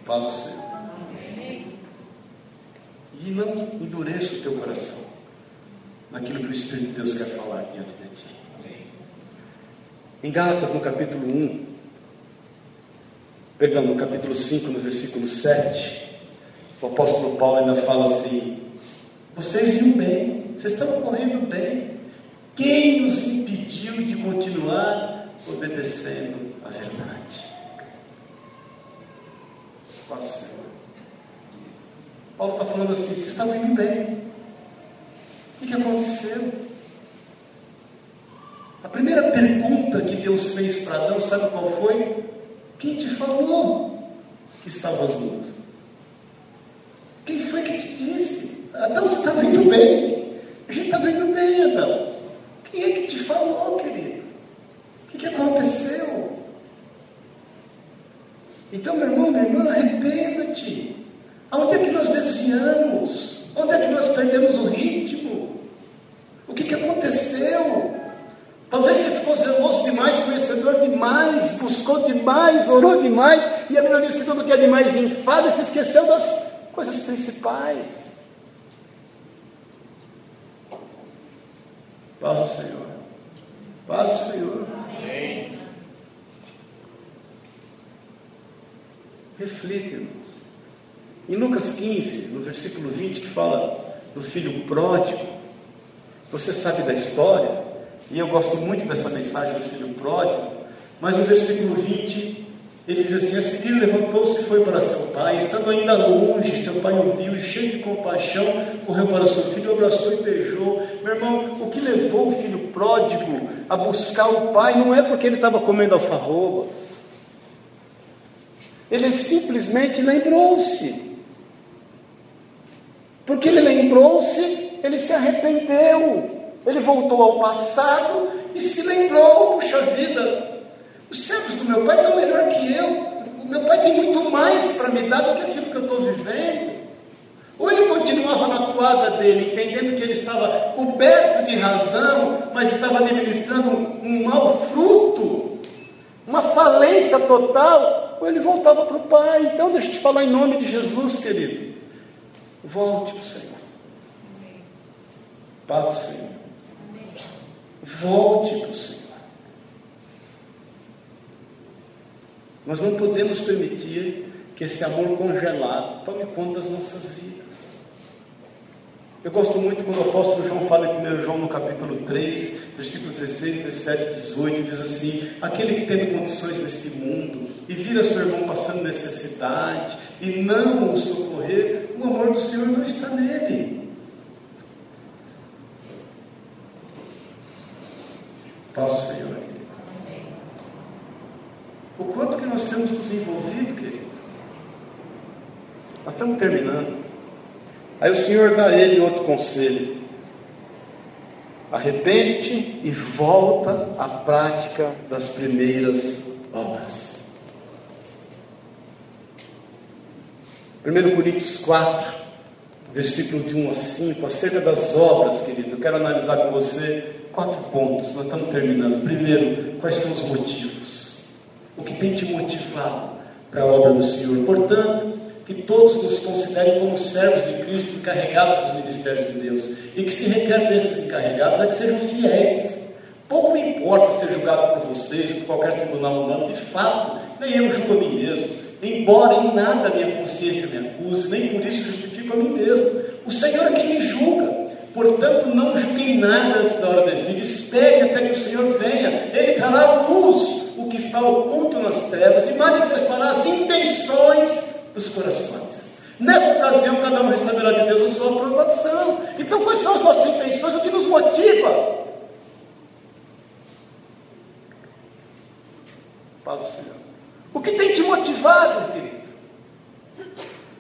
Paz o Senhor. E não endureça o teu coração naquilo que o Espírito de Deus quer falar diante de ti. Em Gálatas, no capítulo 1, perdão, no capítulo 5, no versículo 7, o apóstolo Paulo ainda fala assim: vocês iam bem, vocês estão correndo bem. Quem nos impediu de continuar obedecendo a verdade? Paz Senhor. Paulo está falando assim: vocês estavam indo bem. O que aconteceu? A primeira pergunta que Deus fez para Adão, sabe qual foi? Quem te falou que estavas nudo? Quem foi que te disse? Adão, você estava indo bem. A gente estava indo bem, Adão. Quem é que te falou, querido? O que, que aconteceu? Então, meu irmão, minha irmã, arrependa-te. Aonde é que nós desviamos? Onde é que nós perdemos o ritmo? O que, que aconteceu? Talvez você ficou zeloso demais, conhecedor demais, buscou demais, orou demais, e a Bíblia diz que tudo que é demais e se esqueceu das coisas principais. Paz do Senhor. Paz do Senhor. Amém. Reflita, irmãos. Em Lucas 15, no versículo 20, que fala do filho pródigo, você sabe da história, e eu gosto muito dessa mensagem do filho pródigo, mas no versículo 20 ele diz assim: A seguir levantou-se e foi para seu pai. Estando ainda longe, seu pai o viu e, cheio de compaixão, correu para seu filho, abraçou e beijou. Meu irmão, o que levou o filho pródigo a buscar o pai não é porque ele estava comendo alfarrobas. Ele simplesmente lembrou-se. Porque ele lembrou-se, ele se arrependeu. Ele voltou ao passado e se lembrou: puxa vida, os servos do meu pai estão melhor que eu. O meu pai tem muito mais para me dar do que aquilo que eu estou vivendo. Ou ele continuava na toada dele, entendendo que ele estava coberto de razão, mas estava administrando um, um mau fruto, uma falência total, ou ele voltava para o Pai. Então, deixa eu te falar em nome de Jesus, querido. Volte para o Senhor. Paz do Senhor. Volte para o Senhor. Nós não podemos permitir que esse amor congelado tome conta das nossas vidas. Eu gosto muito quando o apóstolo João fala em 1 João no capítulo 3, versículos 16, 17 18, diz assim: Aquele que tem condições neste mundo e vira seu irmão passando necessidade e não o socorrer, o amor do Senhor não está nele. Paz o Senhor. O quanto que nós temos nos envolvido, querido? Nós estamos terminando. Aí o Senhor dá a ele outro conselho. Arrepende-te e volta à prática das primeiras obras. 1 Coríntios 4, versículo de 1 a 5, acerca das obras, querido, eu quero analisar com você quatro pontos, nós estamos terminando. Primeiro, quais são os motivos? O que tem te motivado para a obra do Senhor. Portanto, que todos nos considerem como servos de Cristo encarregados dos ministérios de Deus. E que se requer desses encarregados é que sejam fiéis. Pouco me importa ser julgado por vocês ou por qualquer tribunal humano, de fato, nem eu julgo a mim mesmo. Embora em nada a minha consciência me acuse, nem por isso justifico a mim mesmo. O Senhor é quem me julga. Portanto, não julguem nada antes da hora devida. Espere até que o Senhor venha. Ele trará luz o que está oculto nas trevas e manifestará as intenções dos corações. Nessa ocasião, cada um receberá de Deus a sua aprovação. Então, quais são as nossas intenções? O que nos motiva? Paz do Senhor. O que tem te motivado, querido?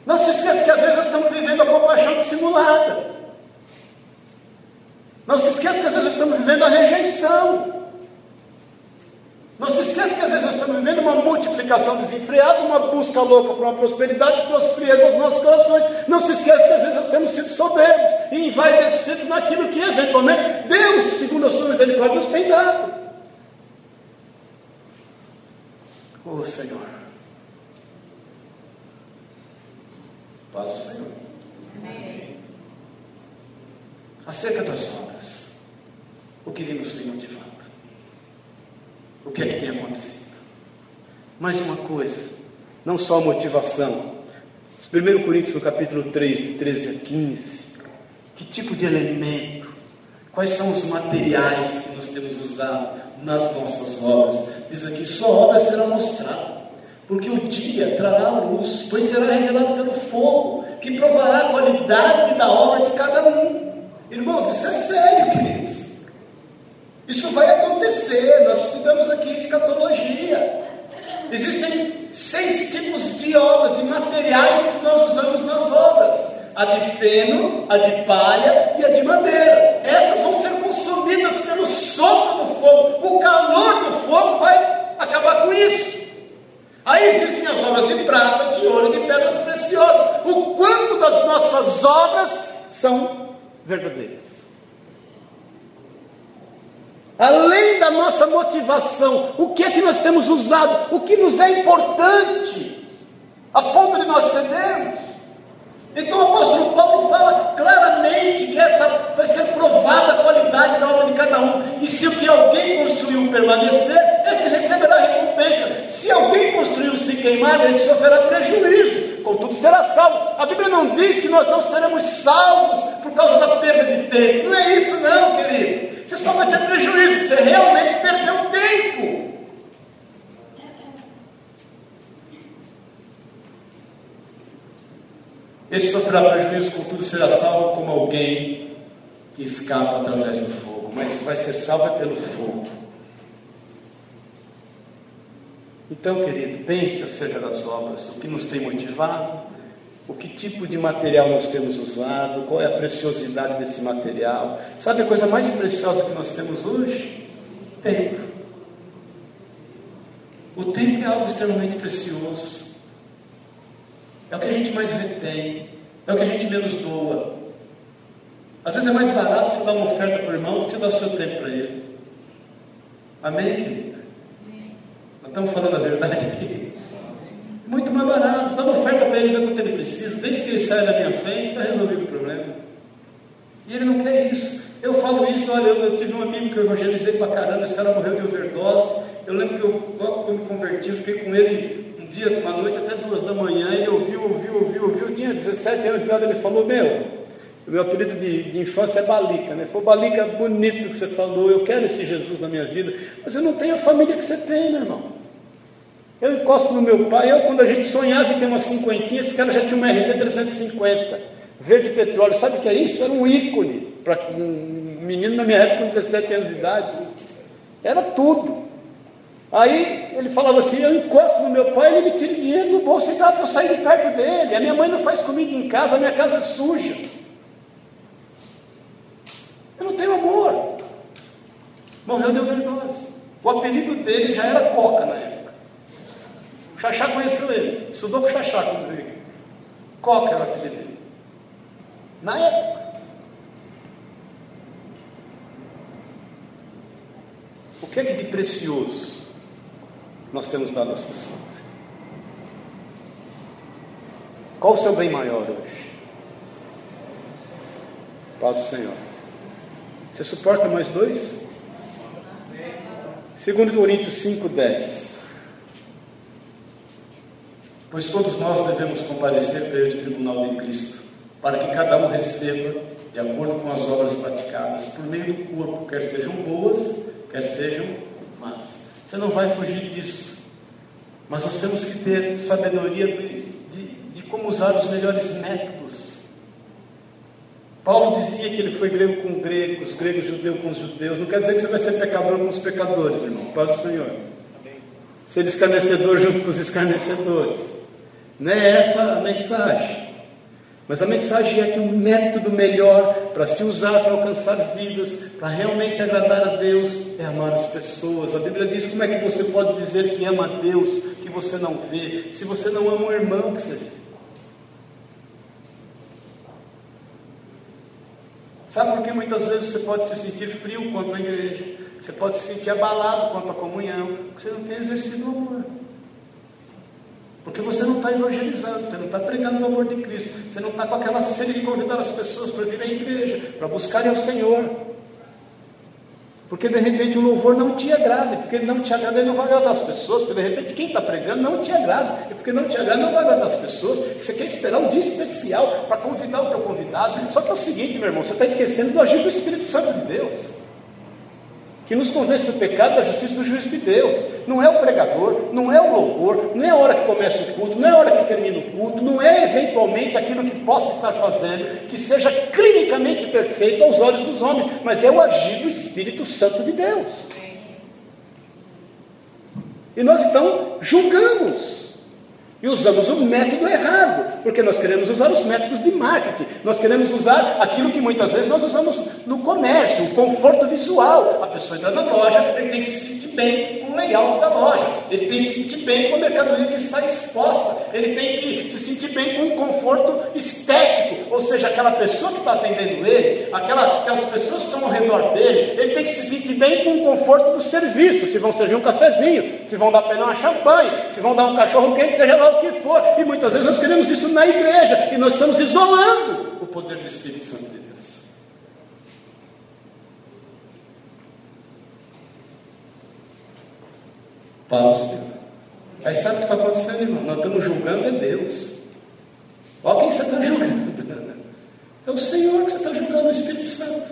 Não se esqueça que às vezes nós estamos vivendo a compaixão dissimulada. Não se esqueça que às vezes nós estamos vivendo a rejeição. Não se esqueça que às vezes nós estamos vivendo uma multiplicação desenfreada, uma busca louca por uma prosperidade trouxe frieza aos nossos corações. Não se esqueça que às vezes nós temos sido soberbos e envaidecidos naquilo que eventualmente Deus, segundo a sua misericórdia, nos tem dado. Oh Senhor. Paz do Senhor. Amém. Acerca das obras, o que nos tem motivado? O que é que tem acontecido? Mais uma coisa, não só motivação. 1 Coríntios, no capítulo 3, de 13 a 15. Que tipo de elemento? Quais são os materiais que nós temos usado nas nossas obras? Diz aqui: só obra será mostrada, porque o dia trará a luz, pois será revelado pelo fogo, que provará a qualidade da obra de cada um. Irmãos, isso é sério, queridos. Isso vai acontecer. Nós estudamos aqui escatologia. Existem seis tipos de obras, de materiais que nós usamos nas obras: a de feno, a de palha e a de madeira. Essas vão ser consumidas pelo sopro do fogo. O calor do fogo vai acabar com isso. Aí existem as obras de prata, de ouro e de pedras preciosas. O quanto das nossas obras são verdadeiras? Além da nossa motivação, o que é que nós temos usado? O que nos é importante? A ponto de nós cedermos? Então o apóstolo Paulo fala claramente que essa vai ser provada a qualidade da obra de cada um. E se o que alguém construiu permanecer, esse receberá recompensa. Se alguém construiu se queimar, esse sofrerá prejuízo. Contudo, será salvo. A Bíblia não diz que nós não seremos salvos por causa da perda de tempo. Não é isso, não, querido. Você só vai ter prejuízo, você realmente perdeu tempo. Esse sofrerá prejuízo, contudo, será salvo como alguém que escapa através do fogo, mas vai ser salvo pelo fogo. Então, querido, pense acerca das obras, o que nos tem motivado, o que tipo de material nós temos usado, qual é a preciosidade desse material. Sabe a coisa mais preciosa que nós temos hoje? Tempo. O tempo é algo extremamente precioso. É o que a gente mais retém, é o que a gente menos doa. Às vezes é mais barato você dar uma oferta para o irmão do que você dar o seu tempo para ele. Amém? Nós estamos falando a verdade aqui. Muito mais barato. Dá uma oferta para ele, ver quanto ele precisa. Desde que ele sai na minha frente, está resolvido o problema. E ele não quer isso. Eu falo isso, olha, eu, eu tive um amigo que eu evangelizei para caramba, esse cara morreu de overdose. Eu lembro que eu, logo que eu me converti, eu fiquei com ele dia, uma noite, até duas da manhã, e ouviu, ouviu, ouviu, ouviu. Tinha 17 anos de idade, ele falou, meu, o meu apelido de, de, infância é Balica, né? Foi Balica bonito que você falou, eu quero esse Jesus na minha vida, mas eu não tenho a família que você tem, meu irmão. Eu encosto no meu pai, eu quando a gente sonhava em ter uma cinquentinha, esse cara já tinha uma RT 350, verde petróleo. Sabe o que é isso? Era um ícone para um menino na minha época com 17 anos de idade. Era tudo. Aí ele falava assim, eu encosto no meu pai, ele me tira dinheiro do bolso e dá para eu sair de perto dele. A minha mãe não faz comida em casa, a minha casa é suja. Eu não tenho amor. Morreu de overdose. O apelido dele já era Coca na época. Xaxá conheceu ele, estudou com o Xaxá quando veio. Que era o apelido dele? Na época. O que é que de precioso nós temos dado às pessoas? Qual o seu bem maior hoje? Paz do Senhor. Você suporta mais dois? Segundo Coríntios 5, 10. Pois todos nós devemos comparecer perante o tribunal de Cristo, para que cada um receba de acordo com as obras praticadas por meio do corpo, quer sejam boas, quer sejam. Você não vai fugir disso. Mas nós temos que ter sabedoria de, de, de como usar os melhores métodos Paulo dizia que ele foi grego com gregos, grego judeu com os judeus. Não quer dizer que você vai ser pecador com os pecadores, irmão. Paz do Senhor. Ser escarnecedor junto com os escarnecedores. Não é essa a mensagem. Mas a mensagem é que o método melhor para se usar para alcançar vidas, para realmente agradar a Deus, é amar as pessoas. A Bíblia diz: como é que você pode dizer que ama a Deus que você não vê, se você não ama o irmão que você vê? Sabe por que muitas vezes você pode se sentir frio quanto à igreja? Você pode se sentir abalado quanto à comunhão, porque você não tem exercido o amor. Porque você não está evangelizando, você não está pregando o amor de Cristo, você não está com aquela sede de convidar as pessoas para vir à igreja, para buscarem o Senhor. Porque de repente o louvor não te agrada, porque ele não te agrada, ele não vai agradar as pessoas, porque de repente quem está pregando não te agrada, e porque não te agrada, não vai agradar as pessoas, você quer esperar um dia especial para convidar o teu convidado. Só que é o seguinte, meu irmão, você está esquecendo do agir do Espírito Santo de Deus que nos convence do pecado, da justiça e do juízo de Deus. Não é o pregador, não é o louvor, não é a hora que começa o culto, não é a hora que termina o culto, não é eventualmente aquilo que possa estar fazendo, que seja clinicamente perfeito aos olhos dos homens, mas é o agir do Espírito Santo de Deus. E nós então julgamos e usamos o método errado, porque nós queremos usar os métodos de marketing, nós queremos usar aquilo que muitas vezes nós usamos no comércio, o conforto visual. A pessoa entra na loja, ele tem que se sentir bem layout da loja, ele tem que se sentir bem com a mercadoria que está exposta, ele tem que se sentir bem com um conforto estético, ou seja, aquela pessoa que está atendendo ele, aquela, aquelas pessoas que estão ao redor dele, ele tem que se sentir bem com o conforto do serviço, se vão servir um cafezinho, se vão dar para ele uma champanhe, se vão dar um cachorro quente, seja lá o que for, e muitas vezes nós queremos isso na igreja, e nós estamos isolando o poder do Espírito Santo de Deus. Paz do Senhor. Mas sabe o que está acontecendo, irmão? Nós estamos julgando é Deus. Olha quem você está julgando. É o Senhor que você está julgando, o Espírito Santo.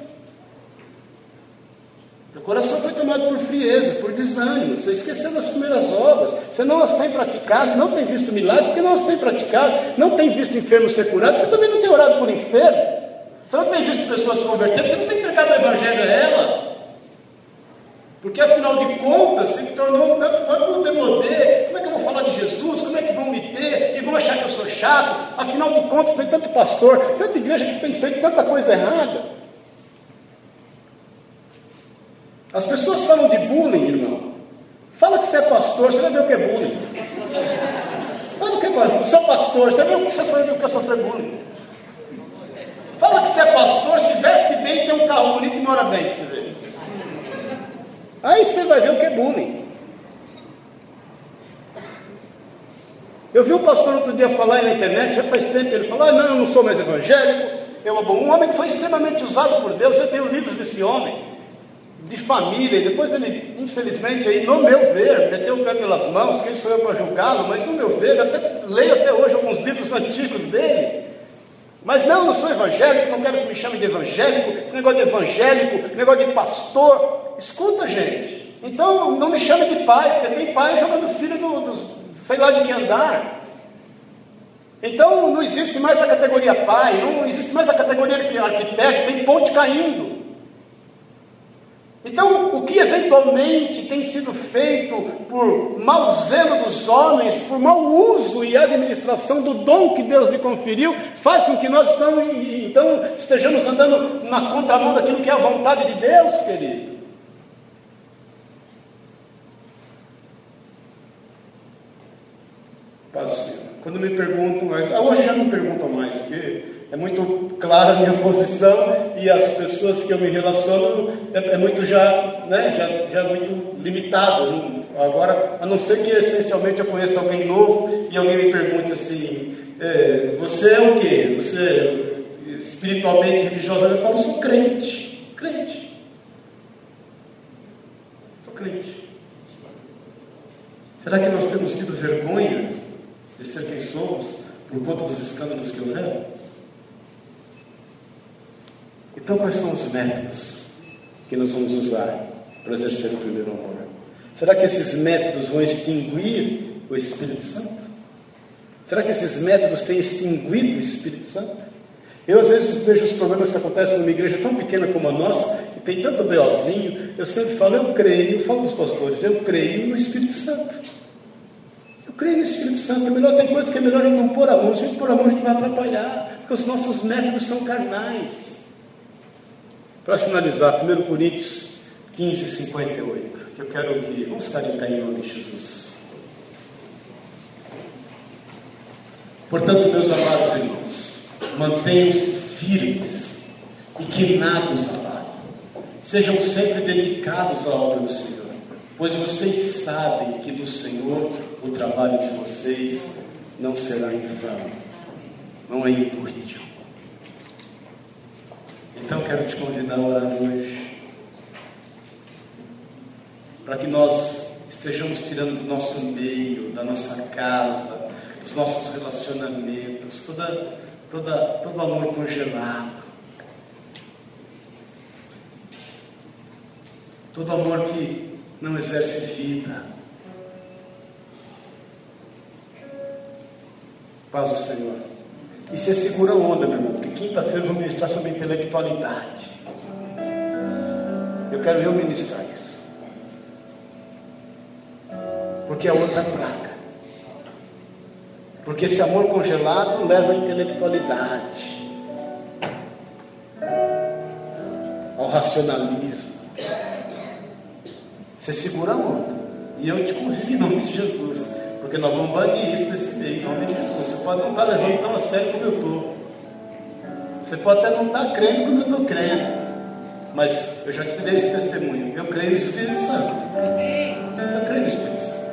O coração foi tomado por frieza, por desânimo. Você esqueceu das primeiras obras. Você não as tem praticado, não tem visto milagre, porque não as tem praticado. Não tem visto enfermos ser curados, você também não tem orado por enfermo. Você não tem visto pessoas se converter, você não tem pregado o Evangelho a ela. Porque afinal de contas se tornou tanto demodê. Como é que eu vou falar de Jesus? Como é que vão me ter? E vão achar que eu sou chato? Afinal de contas, tem tanto pastor, tanta igreja que tem feito tanta coisa errada. As pessoas falam de bullying, irmão. Fala que você é pastor, você vai ver o que é bullying. Fala que é eu sou pastor, você vai ver o que, você vai ver o que é sofrer bullying. Fala que você é pastor, se veste bem, tem um carro bonito e mora bem, você vê. Aí você vai ver o que é bullying. Eu vi um pastor outro dia falar na internet, já faz tempo, ele falou: ah, não, eu não sou mais evangélico. Eu, um homem que foi extremamente usado por Deus, eu tenho livros desse homem, de família, e depois ele, infelizmente, aí, no meu ver, meteu o pé pelas mãos, quem sou eu para julgá-lo, mas no meu ver, até leio até hoje alguns livros antigos dele. Mas não, não sou evangélico, não quero que me chame de evangélico, esse negócio de evangélico, negócio de pastor. Escuta, gente. Então não me chame de pai, porque tem pai jogando filho do, do sei lá de que andar. Então não existe mais a categoria pai, não existe mais a categoria de arquiteto, tem ponte caindo. Então, o que eventualmente tem sido feito por mau zelo dos homens, por mau uso e administração do dom que Deus lhe conferiu, faz com que nós estamos, então estejamos andando na contramão daquilo que é a vontade de Deus, querido. Paz do Senhor. Quando me perguntam, hoje já não perguntam mais, porque é muito clara a minha posição e as pessoas que eu me relaciono é, é muito já, né, já, já muito limitado. Agora, a não ser que essencialmente eu conheça alguém novo e alguém me pergunte assim, é, você é o quê? Você espiritualmente, religiosamente, eu falo, sou crente. Crente. Sou crente. Será que nós temos tido vergonha de ser quem somos por conta dos escândalos que houveram? Então, quais são os métodos que nós vamos usar para exercer o primeiro amor? Será que esses métodos vão extinguir o Espírito Santo? Será que esses métodos têm extinguido o Espírito Santo? Eu às vezes vejo os problemas que acontecem numa igreja tão pequena como a nossa, e tem tanto beozinho, eu sempre falo, eu creio, eu falo com os pastores, eu creio no Espírito Santo. Eu creio no Espírito Santo. É melhor, tem coisa que é melhor gente não pôr a mão. Se a gente pôr a mão, a gente vai atrapalhar. Porque os nossos métodos são carnais. Para finalizar, 1 Coríntios 15, 58, que eu quero ouvir. Vamos ficar em pé em nome de Jesus. Portanto, meus amados irmãos, mantenham-se firmes e que nada os abale. Sejam sempre dedicados à obra do Senhor, pois vocês sabem que do Senhor o trabalho de vocês não será em vão, não é inútil. Então quero te convidar a orar hoje, para que nós estejamos tirando do nosso meio, da nossa casa, dos nossos relacionamentos, toda, toda, todo amor congelado, todo amor que não exerce vida. Paz do Senhor. E você segura a onda, meu irmão, porque quinta-feira eu vou ministrar sobre intelectualidade. Eu quero eu ministrar isso. Porque é outra praga. Porque esse amor congelado leva à intelectualidade, ao racionalismo. Você segura a onda. E eu te convido em nome de Jesus. Porque nós vamos banir isso meio, em nome de Jesus. Você pode não estar levando tão a sério como eu estou. Você pode até não estar crendo como eu estou crendo. Mas eu já te dei esse testemunho. Eu creio no Espírito Santo. Eu creio no Espírito Santo.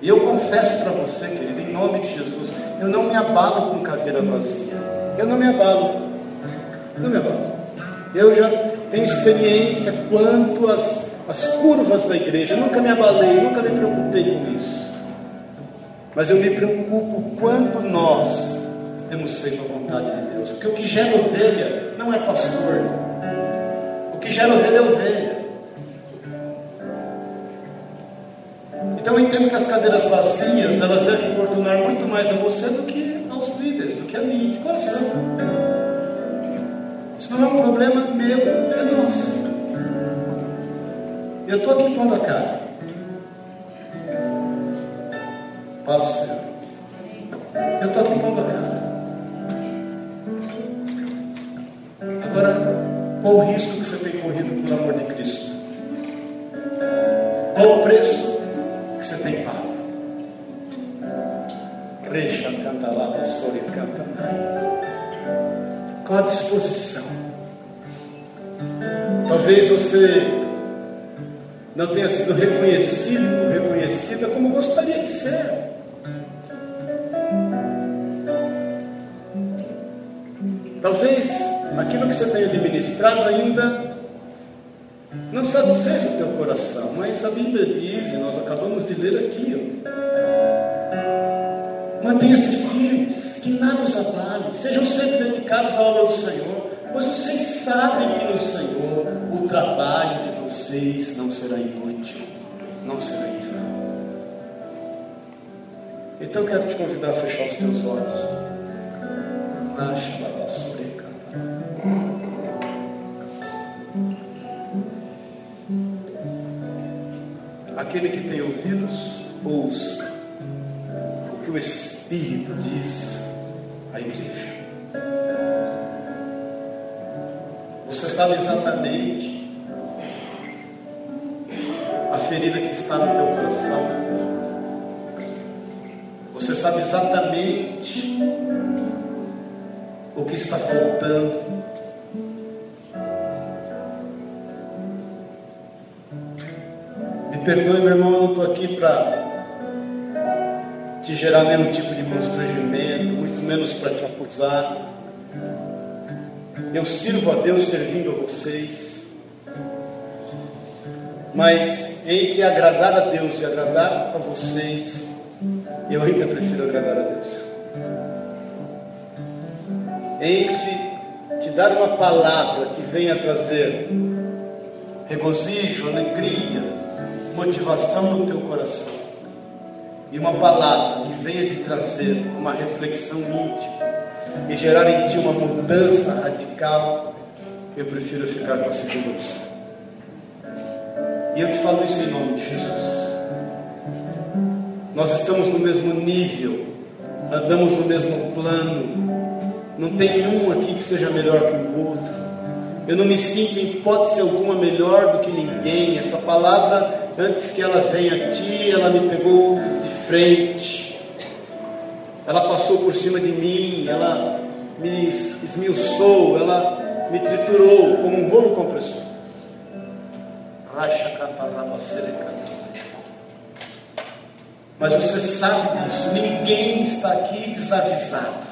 E eu confesso para você, querido, em nome de Jesus, eu não me abalo com cadeira vazia. Eu não me abalo. Não me abalo. Eu já tenho experiência quanto às as curvas da igreja. Eu nunca me abalei, nunca me preocupei com isso. Mas eu me preocupo quando nós temos feito a vontade de Deus. Porque o que gera ovelha não é pastor. O que gera ovelha é ovelha. Então eu entendo que as cadeiras vazias, elas devem importunar muito mais a você do que aos líderes, do que a mim, de coração. Isso não é um problema meu, é nosso. Eu estou aqui pondo a cara. Paz o Senhor. Eu estou aqui pondo a cara. Agora, qual o risco que você tem corrido por amor de Cristo? Qual o preço que você tem pago? Recha, canta lá, pastor e canta. Qual a disposição? Talvez você não tenha sido reconhecido, reconhecida como gostaria de ser. Aquilo que você tenha administrado ainda não satisfez o teu coração, mas a Bíblia diz, e nós acabamos de ler aqui, mantenha-se firmes, que nada os abale, sejam sempre dedicados à obra do Senhor, pois vocês sabem que no Senhor o trabalho de vocês não será inútil, não será em Então eu quero te convidar a fechar os teus olhos. Aquele ouvidos, ouça o que o Espírito diz à igreja. Você sabe exatamente ferida que está no teu coração. Você sabe exatamente o que está faltando. Me perdoe, meu irmão, eu não aqui para te gerar nenhum tipo de constrangimento, muito menos para te acusar. Eu sirvo a Deus servindo a vocês. Mas entre agradar a Deus e agradar a vocês, eu ainda prefiro agradar a Deus. Entre te dar uma palavra que venha trazer regozijo, alegria, motivação no teu coração, e uma palavra que venha te trazer uma reflexão íntima, e gerar em ti uma mudança radical, eu prefiro ficar com a segunda opção. E eu te falo isso em nome de Jesus. Nós estamos no mesmo nível, andamos no mesmo plano. Não tem um aqui que seja melhor que o outro. Eu não me sinto em hipótese alguma melhor do que ninguém. Essa palavra, antes que ela venha a ti, ela me pegou de frente. Ela passou por cima de mim, ela me esmiuçou, ela me triturou como um rolo compressor. Mas você sabe disso, ninguém está aqui desavisado.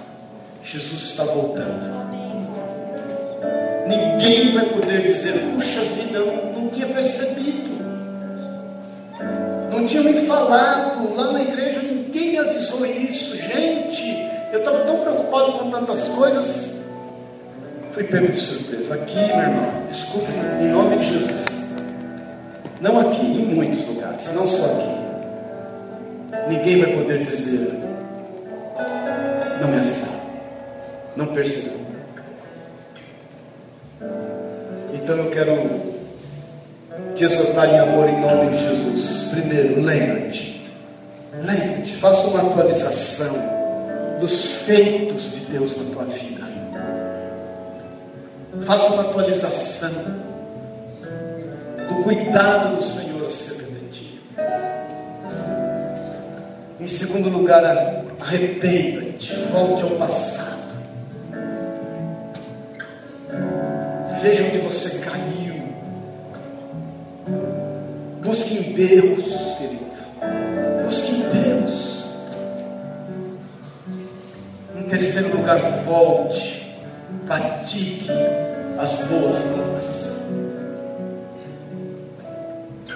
Jesus está voltando. Ninguém vai poder dizer, puxa vida, eu não, não tinha percebido. Não tinha me falado. Lá na igreja ninguém avisou isso. Gente, eu estava tão preocupado com tantas coisas. Fui pego de surpresa. Aqui, meu irmão, desculpe, em nome de Jesus. Não aqui, em muitos lugares, não só aqui. Ninguém vai poder dizer, não me avisaram, não perceberam. Então eu quero te exortar em amor em nome de Jesus. Primeiro, lembra-te, lembra-te, faça uma atualização dos feitos de Deus na tua vida. Faça uma atualização do cuidado do Senhor acerca de ti. Em segundo lugar, arrependa-te, volte ao passado. Veja onde você caiu. Busque em Deus, querido. Busque em Deus. terceiro lugar, volte, pratique as boas obras.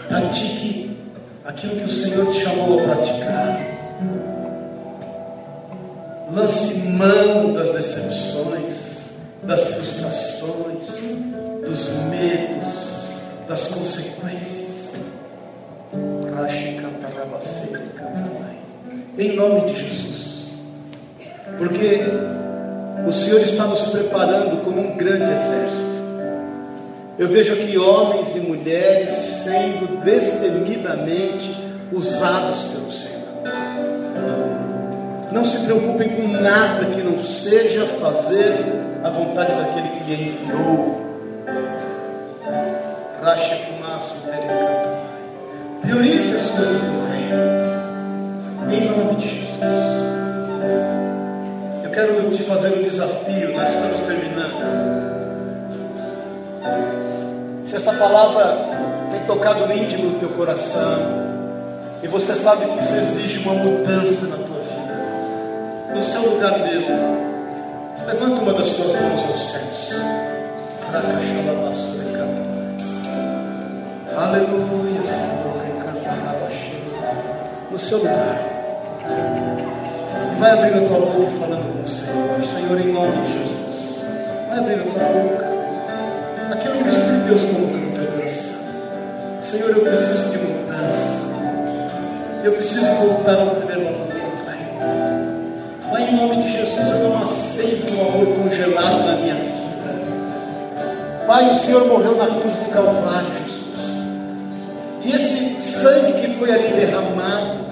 Pratique aquilo que o Senhor te chamou a praticar. Lance mão das decepções, das frustrações, dos medos, das consequências. Em nome de Jesus. Porque o Senhor está nos preparando como um grande exército. Eu vejo aqui homens e mulheres sendo destemidamente usados pelo Senhor. Não se preocupem com nada que não seja fazer a vontade daquele que lhe enviou. Racha com aço, Priorize as coisas do reino. Em nome de Jesus quero te fazer um desafio, nós estamos terminando. Se essa palavra tem tocado no íntimo do teu coração, e você sabe que isso exige uma mudança na tua vida, no seu lugar mesmo, levanta uma das suas mãos aos céus. Aleluia, Senhor. No seu lugar. Vai abrir a tua boca falando com o Senhor. Senhor, em nome de Jesus. Vai abrir a tua boca. Aquilo que o Espírito de Deus colocou no teu coração. Senhor, eu preciso de mudança. Eu preciso voltar ao primeiro amor. Pai, em nome de Jesus, eu não aceito o amor congelado na minha vida. Pai, o Senhor morreu na cruz do Calvário. E esse sangue que foi ali derramado,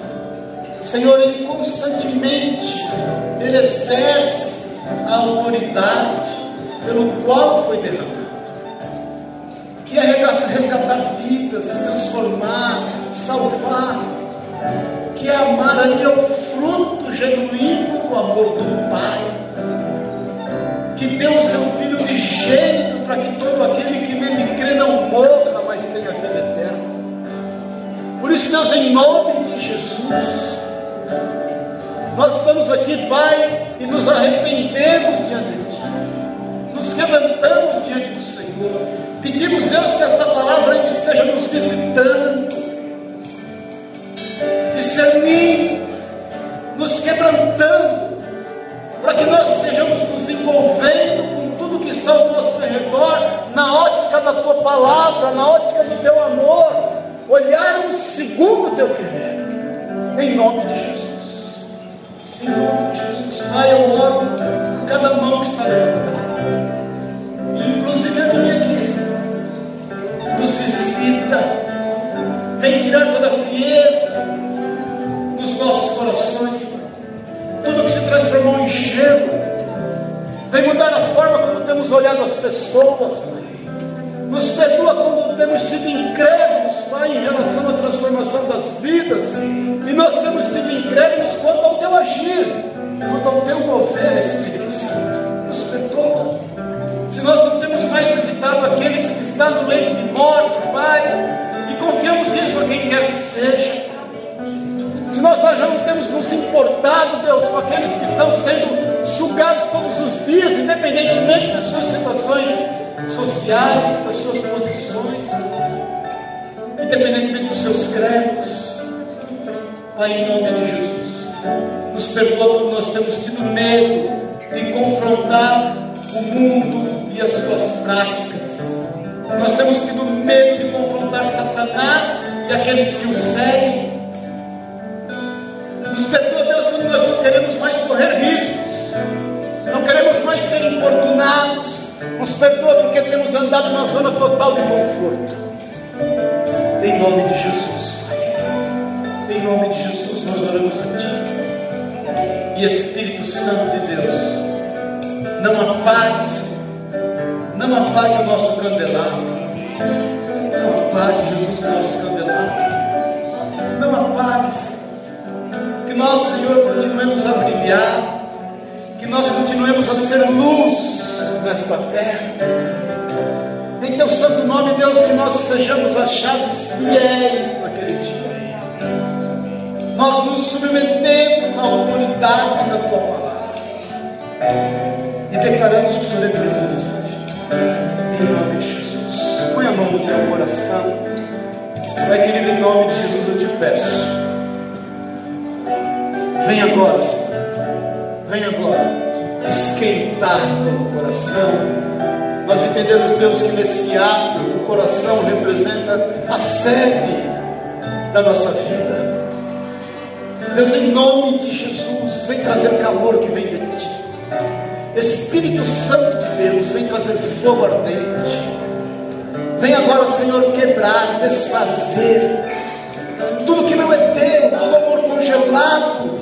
Senhor, Ele constantemente, Ele exerce a autoridade pelo qual foi derramado. Que é resgatar vidas, transformar, salvar. Que é amar ali é o fruto genuíno do amor do Pai. Que deu o seu Filho de jeito para que todo aquele que nele crê não morra, mas tenha vida. Por isso, Deus, em nome de Jesus, nós estamos aqui, Pai, e nos arrependemos diante de Ti, nos quebrantamos diante do Senhor. Pedimos, Deus, que esta palavra esteja nos visitando, discernindo, nos quebrantando, para que nós estejamos nos envolvendo com tudo que está ao nosso redor, na ótica da Tua palavra, na ótica do Teu amor, olharmos segundo o Teu querer, em nome de Jesus. Em nome de Jesus. Pai, eu oro por cada mão que está levantada. Inclusive a minha aqui. Nos visita. Vem tirar toda a frieza nos nossos corações. Tudo que se transformou em gelo. Vem mudar a forma como temos olhado as pessoas, Pai. Nos perdoa quando temos sido incrédulos, Pai, em relação à transformação das vidas. E nós temos sido incrédulos quanto ao teu agir, quanto ao teu mover, Espírito Santo. Nos perdoa. Se nós não temos mais visitado aqueles que estão no leito de morte, Pai, e confiamos isso a quem quer que seja. Se nós já não temos nos importado, Deus, com aqueles que estão sendo sugados todos os dias, independentemente das suas situações sociais, das suas independentemente dos seus créditos, Pai, em nome de Jesus, nos perdoa porque nós temos tido medo de confrontar o mundo e as suas práticas. Nós temos tido medo de confrontar Satanás e aqueles que o seguem. Nos perdoa, Deus, quando nós não queremos mais correr riscos, não queremos mais ser importunados. Nos perdoa porque temos andado numa zona total de conforto. Em nome de Jesus, Pai. Em nome de Jesus, nós oramos a Ti. E Espírito Santo de Deus, não apague, não apague o nosso candelabro. Não apague, Jesus, o nosso candelabro. Nós sejamos achados fiéis naquele dia. Nós nos submetemos à autoridade da tua palavra e declaramos que o Senhor é Deus. Em nome de Jesus. Põe a mão no teu coração. Pai querido, em nome de Jesus eu te peço. Vem agora, Senhor. Vem agora. Esquentar todo o coração. Nós entendemos, Deus, que nesse ato o coração representa a sede da nossa vida. Deus, em nome de Jesus, vem trazer calor que vem de ti. Espírito Santo de Deus, vem trazer fogo ardente. Vem agora, Senhor, quebrar, desfazer tudo que não é teu, todo amor congelado.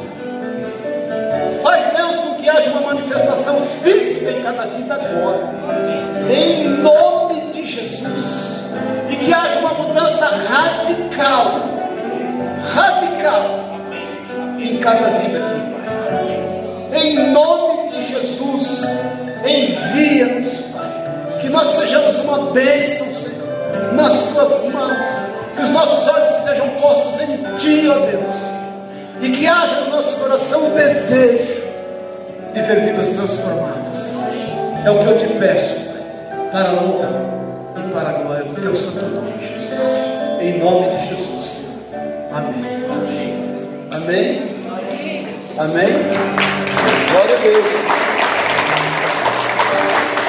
Faz Deus com que haja uma manifestação física em cada vida agora. Em nome de Jesus. E que haja uma mudança radical. Radical. Em cada vida aqui. Em nome de Jesus. Envia-nos, Pai. Que nós sejamos uma bênção, Senhor. Nas tuas mãos. Que os nossos olhos sejam postos em Ti, ó Deus e que haja no nosso coração o desejo de ver vidas transformadas. É o que eu te peço, Pai, para a honra e para a glória do teu santo nome, Jesus. Em nome de Jesus. Amém. Amém. Amém. Glória a Deus.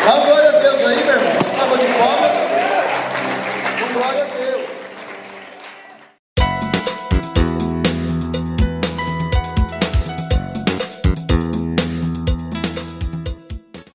Dá glória a Deus aí, meu irmão. Salva de palmas.